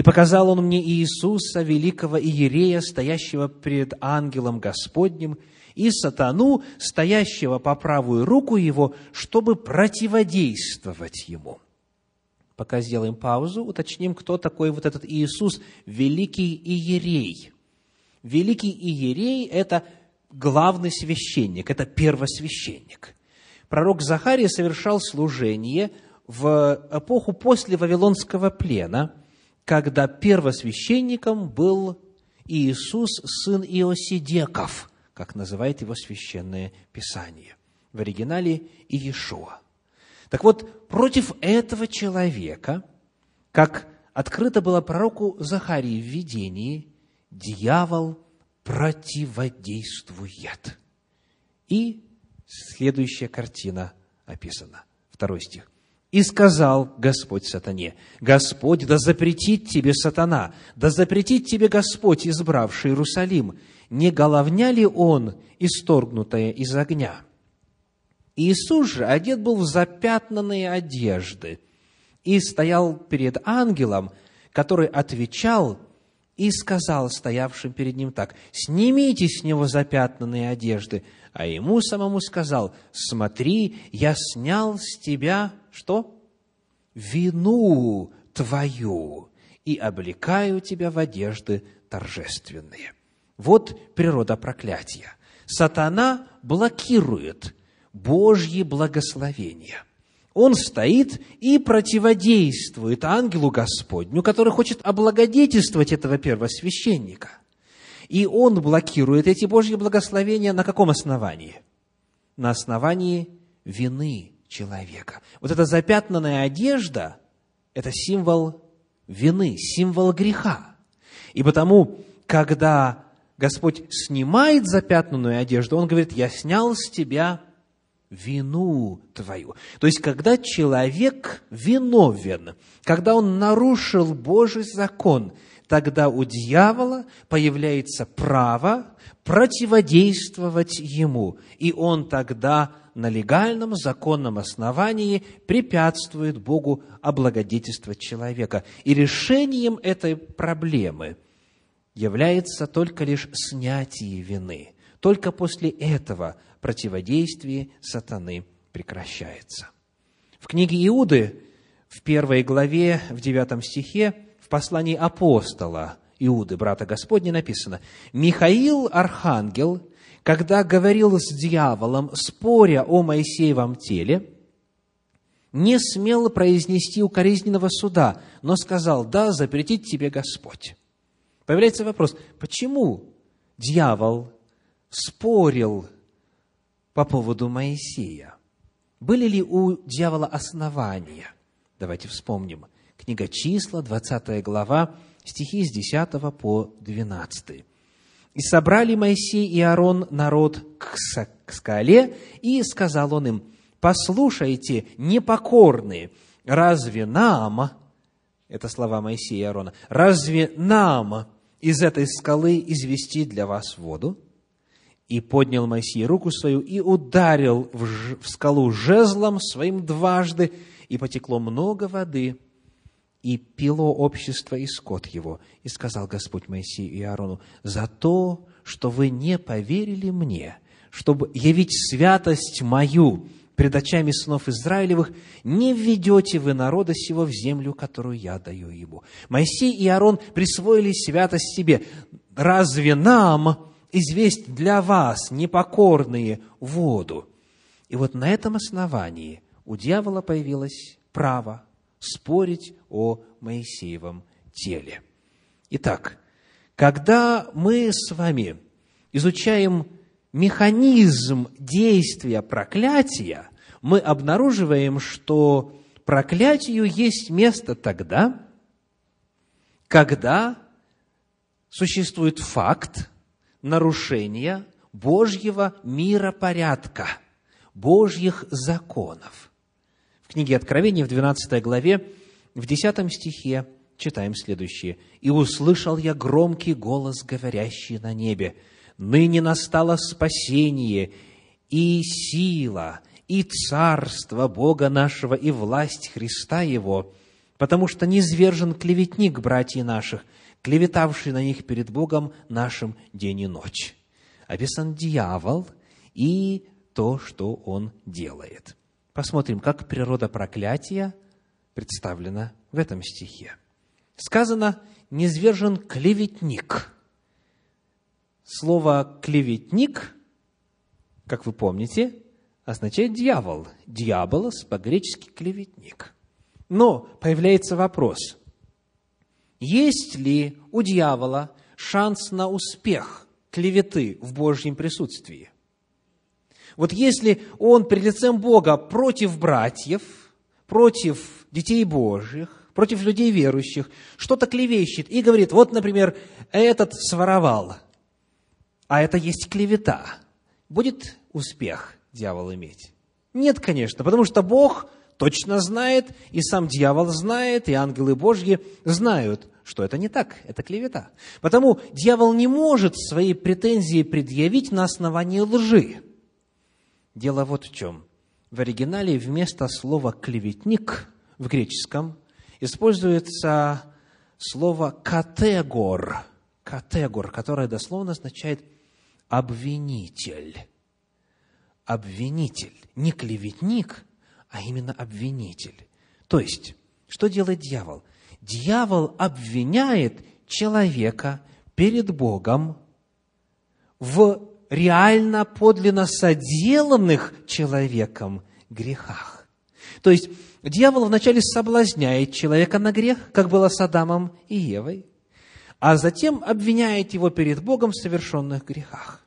«И показал он мне Иисуса, великого Иерея, стоящего пред ангелом Господним, и сатану, стоящего по правую руку его, чтобы противодействовать ему». Пока сделаем паузу, уточним, кто такой вот этот Иисус, великий Иерей – Великий иерей – это главный священник, это первосвященник. Пророк Захария совершал служение в эпоху после Вавилонского плена, когда первосвященником был Иисус, сын Иосидеков, как называет его Священное Писание. В оригинале Иешуа. Так вот, против этого человека, как открыто было пророку Захарии в видении, дьявол противодействует. И следующая картина описана. Второй стих. «И сказал Господь сатане, Господь, да запретит тебе сатана, да запретит тебе Господь, избравший Иерусалим, не головня ли он, исторгнутая из огня?» Иисус же одет был в запятнанные одежды и стоял перед ангелом, который отвечал и сказал стоявшим перед ним так, «Снимите с него запятнанные одежды». А ему самому сказал, «Смотри, я снял с тебя что? Вину твою и облекаю тебя в одежды торжественные». Вот природа проклятия. Сатана блокирует Божьи благословения – он стоит и противодействует ангелу Господню, который хочет облагодетельствовать этого первосвященника. И он блокирует эти Божьи благословения на каком основании? На основании вины человека. Вот эта запятнанная одежда – это символ вины, символ греха. И потому, когда Господь снимает запятнанную одежду, Он говорит, я снял с тебя вину твою. То есть, когда человек виновен, когда он нарушил Божий закон, тогда у дьявола появляется право противодействовать ему, и он тогда на легальном законном основании препятствует Богу облагодетельствовать человека. И решением этой проблемы является только лишь снятие вины. Только после этого противодействие сатаны прекращается. В книге Иуды, в первой главе, в девятом стихе, в послании апостола Иуды, брата Господня, написано, «Михаил, архангел, когда говорил с дьяволом, споря о Моисеевом теле, не смел произнести укоризненного суда, но сказал, да, запретит тебе Господь». Появляется вопрос, почему дьявол спорил по поводу Моисея. Были ли у дьявола основания? Давайте вспомним. Книга числа, 20 глава, стихи с 10 по 12. «И собрали Моисей и Аарон народ к скале, и сказал он им, «Послушайте, непокорные, разве нам, это слова Моисея и Аарона, разве нам из этой скалы извести для вас воду?» И поднял Моисей руку свою и ударил в, ж... в скалу жезлом своим дважды, и потекло много воды, и пило общество и скот его. И сказал Господь Моисею и Аарону, за то, что вы не поверили мне, чтобы явить святость мою пред очами сынов Израилевых, не введете вы народа сего в землю, которую я даю ему. Моисей и Аарон присвоили святость себе. Разве нам, известь для вас, непокорные, воду. И вот на этом основании у дьявола появилось право спорить о Моисеевом теле. Итак, когда мы с вами изучаем механизм действия проклятия, мы обнаруживаем, что проклятию есть место тогда, когда существует факт, нарушения Божьего миропорядка, Божьих законов. В книге Откровения в 12 главе, в 10 стихе читаем следующее. «И услышал я громкий голос, говорящий на небе, ныне настало спасение и сила, и царство Бога нашего, и власть Христа Его, потому что низвержен клеветник братьев наших, клеветавший на них перед Богом нашим день и ночь. Описан дьявол и то, что он делает. Посмотрим, как природа проклятия представлена в этом стихе. Сказано, низвержен клеветник. Слово «клеветник», как вы помните, означает дьявол. Дьяволос по-гречески клеветник. Но появляется вопрос, есть ли у дьявола шанс на успех клеветы в Божьем присутствии? Вот если он перед лицем Бога против братьев, против детей Божьих, против людей верующих, что-то клевещет и говорит, вот, например, этот своровал, а это есть клевета. Будет успех дьявол иметь? Нет, конечно, потому что Бог точно знает, и сам дьявол знает, и ангелы Божьи знают, что это не так, это клевета. Потому дьявол не может свои претензии предъявить на основании лжи. Дело вот в чем. В оригинале вместо слова «клеветник» в греческом используется слово «категор», «категор», которое дословно означает «обвинитель». Обвинитель, не клеветник, а именно обвинитель. То есть, что делает дьявол? Дьявол обвиняет человека перед Богом в реально подлинно соделанных человеком грехах. То есть, дьявол вначале соблазняет человека на грех, как было с Адамом и Евой, а затем обвиняет его перед Богом в совершенных грехах.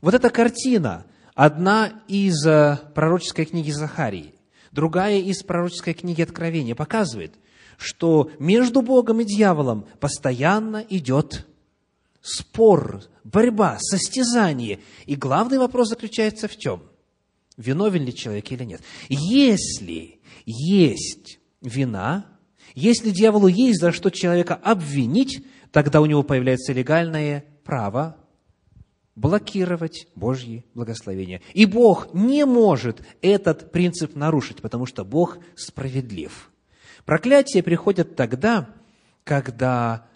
Вот эта картина, одна из э, пророческой книги Захарии, другая из пророческой книги Откровения, показывает, что между Богом и дьяволом постоянно идет спор, борьба, состязание. И главный вопрос заключается в чем? Виновен ли человек или нет? Если есть вина, если дьяволу есть за что человека обвинить, тогда у него появляется легальное право блокировать Божьи благословения. И Бог не может этот принцип нарушить, потому что Бог справедлив. Проклятие приходит тогда, когда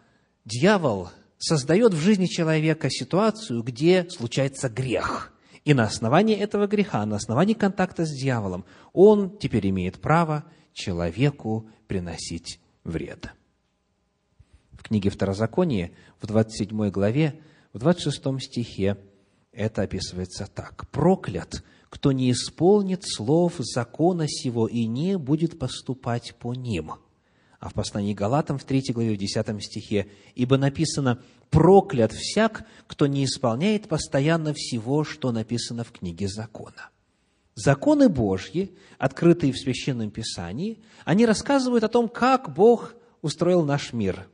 дьявол создает в жизни человека ситуацию, где случается грех. И на основании этого греха, на основании контакта с дьяволом, он теперь имеет право человеку приносить вред. В книге Второзаконие, в 27 главе, в 26 стихе это описывается так. «Проклят, кто не исполнит слов закона сего и не будет поступать по ним». А в послании Галатам в 3 главе, в 10 стихе, «Ибо написано, проклят всяк, кто не исполняет постоянно всего, что написано в книге закона». Законы Божьи, открытые в Священном Писании, они рассказывают о том, как Бог устроил наш мир,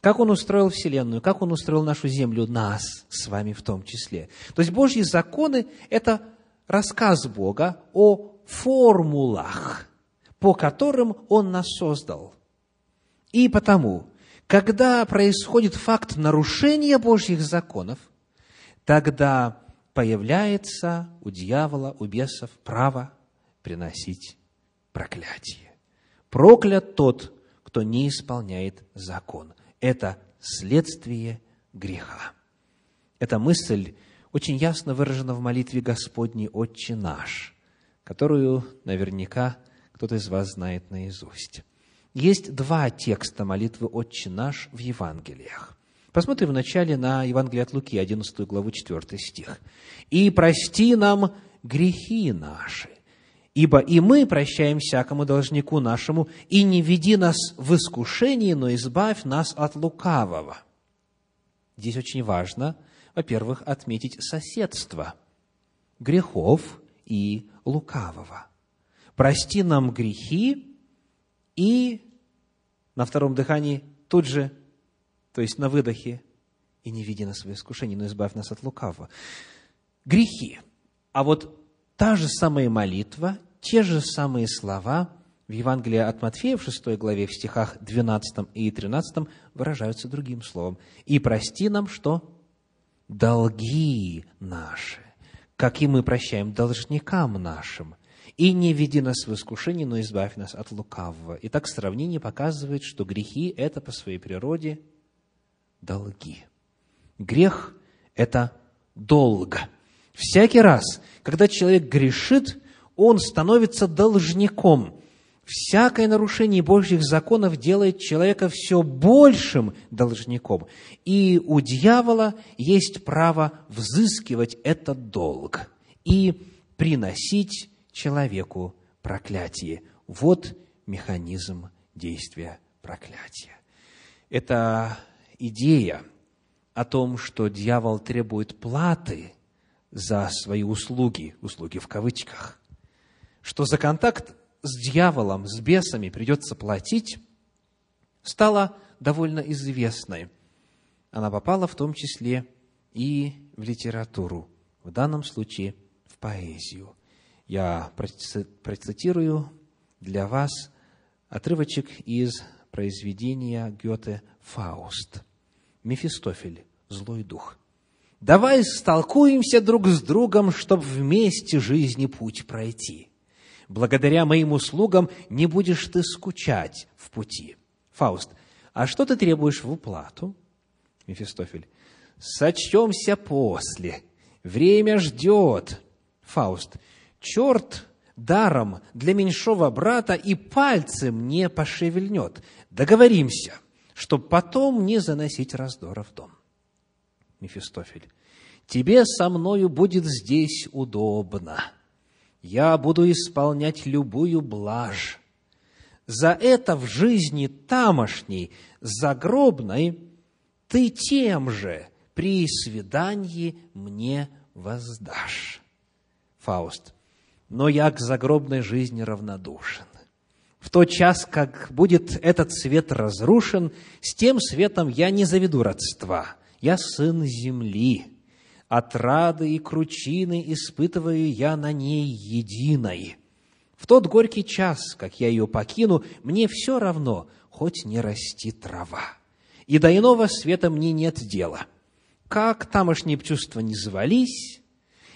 как Он устроил Вселенную, как Он устроил нашу землю, нас с вами в том числе. То есть Божьи законы – это рассказ Бога о формулах, по которым Он нас создал – и потому, когда происходит факт нарушения Божьих законов, тогда появляется у дьявола, у бесов право приносить проклятие. Проклят тот, кто не исполняет закон. Это следствие греха. Эта мысль очень ясно выражена в молитве Господней «Отче наш», которую наверняка кто-то из вас знает наизусть. Есть два текста молитвы «Отче наш» в Евангелиях. Посмотрим вначале на Евангелие от Луки, 11 главу, 4 стих. «И прости нам грехи наши, ибо и мы прощаем всякому должнику нашему, и не веди нас в искушение, но избавь нас от лукавого». Здесь очень важно, во-первых, отметить соседство грехов и лукавого. Прости нам грехи, и на втором дыхании тут же, то есть на выдохе, и не веди нас в искушение, но избавь нас от лукавого. Грехи. А вот та же самая молитва, те же самые слова в Евангелии от Матфея в 6 главе, в стихах 12 и 13 выражаются другим словом. «И прости нам что? Долги наши, как и мы прощаем должникам нашим, и не веди нас в искушение, но избавь нас от лукавого. Итак, сравнение показывает, что грехи – это по своей природе долги. Грех – это долг. Всякий раз, когда человек грешит, он становится должником. Всякое нарушение Божьих законов делает человека все большим должником. И у дьявола есть право взыскивать этот долг. И приносить человеку проклятие. Вот механизм действия проклятия. Это идея о том, что дьявол требует платы за свои услуги, услуги в кавычках, что за контакт с дьяволом, с бесами придется платить, стала довольно известной. Она попала в том числе и в литературу, в данном случае в поэзию. Я процитирую для вас отрывочек из произведения Гёте «Фауст». Мефистофель, злой дух. «Давай столкуемся друг с другом, чтобы вместе жизни путь пройти. Благодаря моим услугам не будешь ты скучать в пути». Фауст, а что ты требуешь в уплату? Мефистофель, сочтемся после. Время ждет. Фауст, черт даром для меньшого брата и пальцем не пошевельнет. Договоримся, чтоб потом не заносить раздора в дом. Мефистофель, тебе со мною будет здесь удобно. Я буду исполнять любую блажь. За это в жизни тамошней, загробной, ты тем же при свидании мне воздашь. Фауст, но я к загробной жизни равнодушен. В тот час, как будет этот свет разрушен, с тем светом я не заведу родства. Я сын земли. Отрады и кручины испытываю я на ней единой. В тот горький час, как я ее покину, мне все равно, хоть не расти трава. И до иного света мне нет дела. Как тамошние чувства не звались,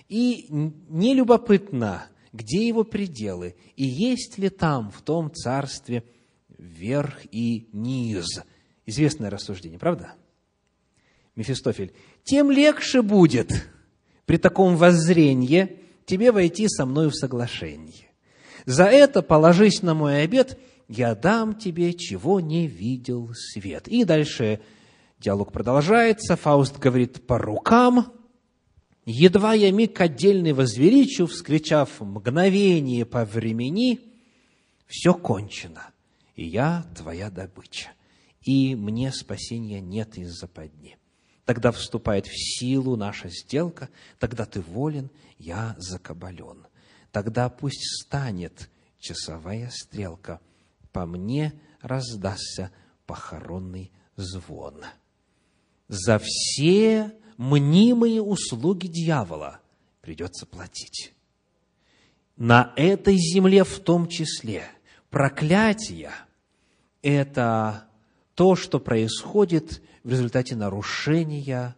и нелюбопытно, где его пределы, и есть ли там, в том царстве, верх и низ. Известное рассуждение, правда? Мефистофель, тем легче будет при таком воззрении тебе войти со мною в соглашение. За это положись на мой обед, я дам тебе, чего не видел свет. И дальше диалог продолжается. Фауст говорит по рукам, Едва я миг отдельный возвеличу, вскричав мгновение по времени, все кончено, и я твоя добыча, и мне спасения нет из западни. Тогда вступает в силу наша сделка, тогда ты волен, я закабален. Тогда пусть станет часовая стрелка, по мне раздастся похоронный звон. За все мнимые услуги дьявола придется платить. На этой земле в том числе проклятие – это то, что происходит в результате нарушения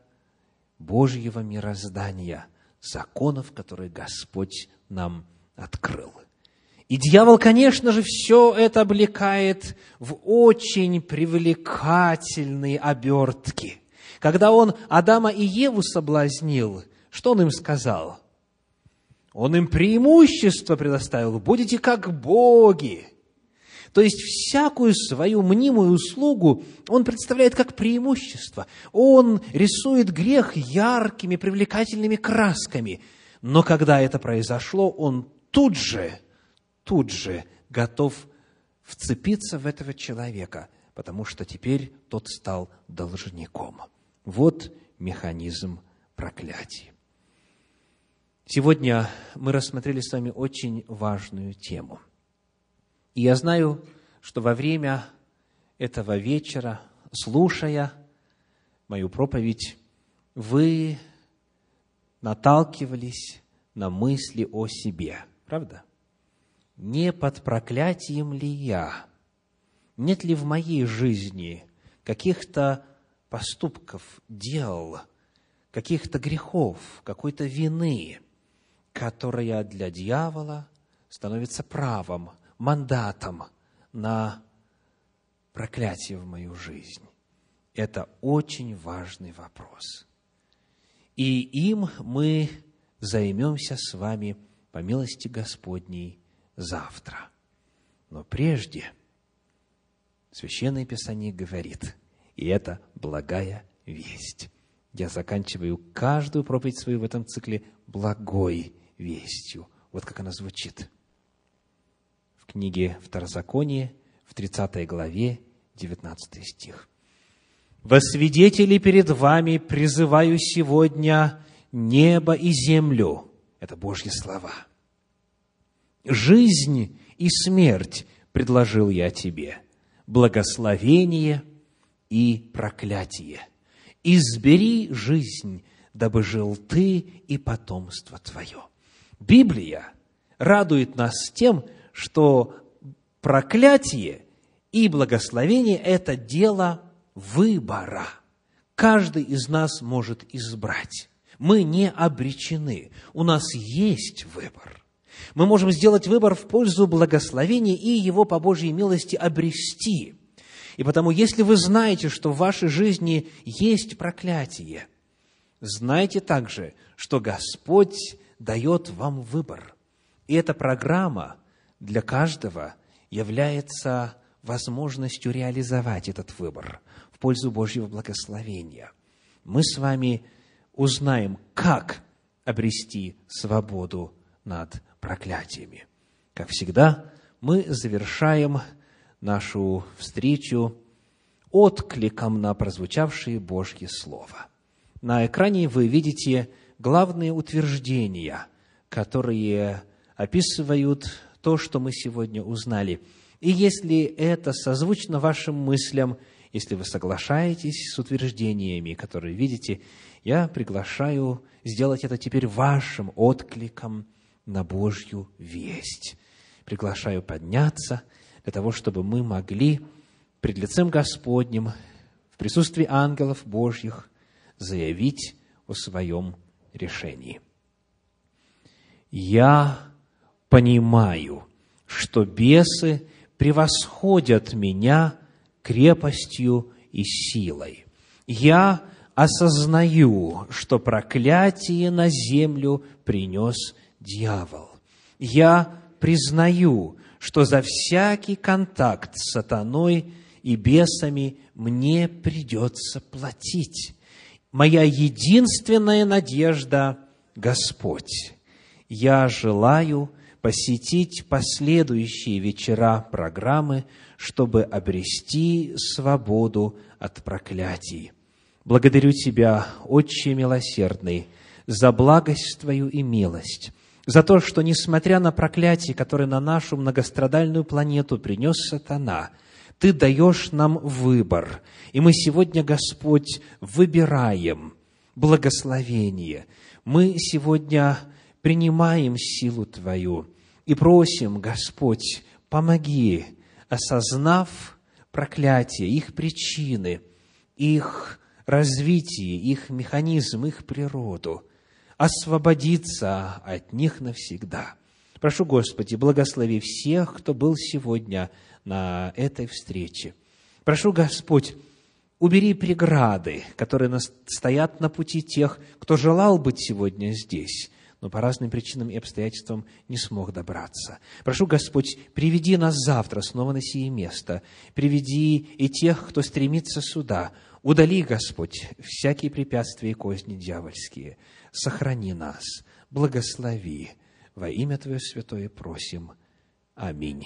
Божьего мироздания, законов, которые Господь нам открыл. И дьявол, конечно же, все это облекает в очень привлекательные обертки – когда он Адама и Еву соблазнил, что он им сказал? Он им преимущество предоставил. Будете как боги. То есть всякую свою мнимую услугу он представляет как преимущество. Он рисует грех яркими, привлекательными красками. Но когда это произошло, он тут же, тут же готов вцепиться в этого человека, потому что теперь тот стал должником. Вот механизм проклятия. Сегодня мы рассмотрели с вами очень важную тему. И я знаю, что во время этого вечера, слушая мою проповедь, вы наталкивались на мысли о себе. Правда? Не под проклятием ли я? Нет ли в моей жизни каких-то поступков, дел, каких-то грехов, какой-то вины, которая для дьявола становится правом, мандатом на проклятие в мою жизнь. Это очень важный вопрос. И им мы займемся с вами по милости Господней завтра. Но прежде Священное Писание говорит – и это благая весть. Я заканчиваю каждую проповедь свою в этом цикле благой вестью. Вот как она звучит. Книге Второзаконие, в 30 главе, 19 стих. «Во свидетели перед вами призываю сегодня небо и землю». Это Божьи слова. «Жизнь и смерть предложил я тебе, благословение и проклятие. Избери жизнь, дабы жил ты и потомство твое». Библия радует нас тем, что проклятие и благословение – это дело выбора. Каждый из нас может избрать. Мы не обречены. У нас есть выбор. Мы можем сделать выбор в пользу благословения и его по Божьей милости обрести. И потому, если вы знаете, что в вашей жизни есть проклятие, знайте также, что Господь дает вам выбор. И эта программа для каждого является возможностью реализовать этот выбор в пользу Божьего благословения. Мы с вами узнаем, как обрести свободу над проклятиями. Как всегда, мы завершаем нашу встречу откликом на прозвучавшие Божье Слово. На экране вы видите главные утверждения, которые описывают то, что мы сегодня узнали. И если это созвучно вашим мыслям, если вы соглашаетесь с утверждениями, которые видите, я приглашаю сделать это теперь вашим откликом на Божью весть. Приглашаю подняться для того, чтобы мы могли пред лицем Господним, в присутствии ангелов Божьих, заявить о своем решении. Я понимаю, что бесы превосходят меня крепостью и силой. Я осознаю, что проклятие на землю принес дьявол. Я признаю, что за всякий контакт с сатаной и бесами мне придется платить. Моя единственная надежда – Господь. Я желаю посетить последующие вечера программы, чтобы обрести свободу от проклятий. Благодарю Тебя, Отче милосердный, за благость Твою и милость, за то, что, несмотря на проклятие, которое на нашу многострадальную планету принес сатана, Ты даешь нам выбор. И мы сегодня, Господь, выбираем благословение. Мы сегодня принимаем силу Твою и просим, Господь, помоги, осознав проклятие, их причины, их развитие, их механизм, их природу – освободиться от них навсегда. Прошу, Господи, благослови всех, кто был сегодня на этой встрече. Прошу, Господь, убери преграды, которые стоят на пути тех, кто желал быть сегодня здесь, но по разным причинам и обстоятельствам не смог добраться. Прошу, Господь, приведи нас завтра снова на сие место. Приведи и тех, кто стремится сюда. Удали, Господь, всякие препятствия и козни дьявольские сохрани нас, благослови. Во имя Твое святое просим. Аминь.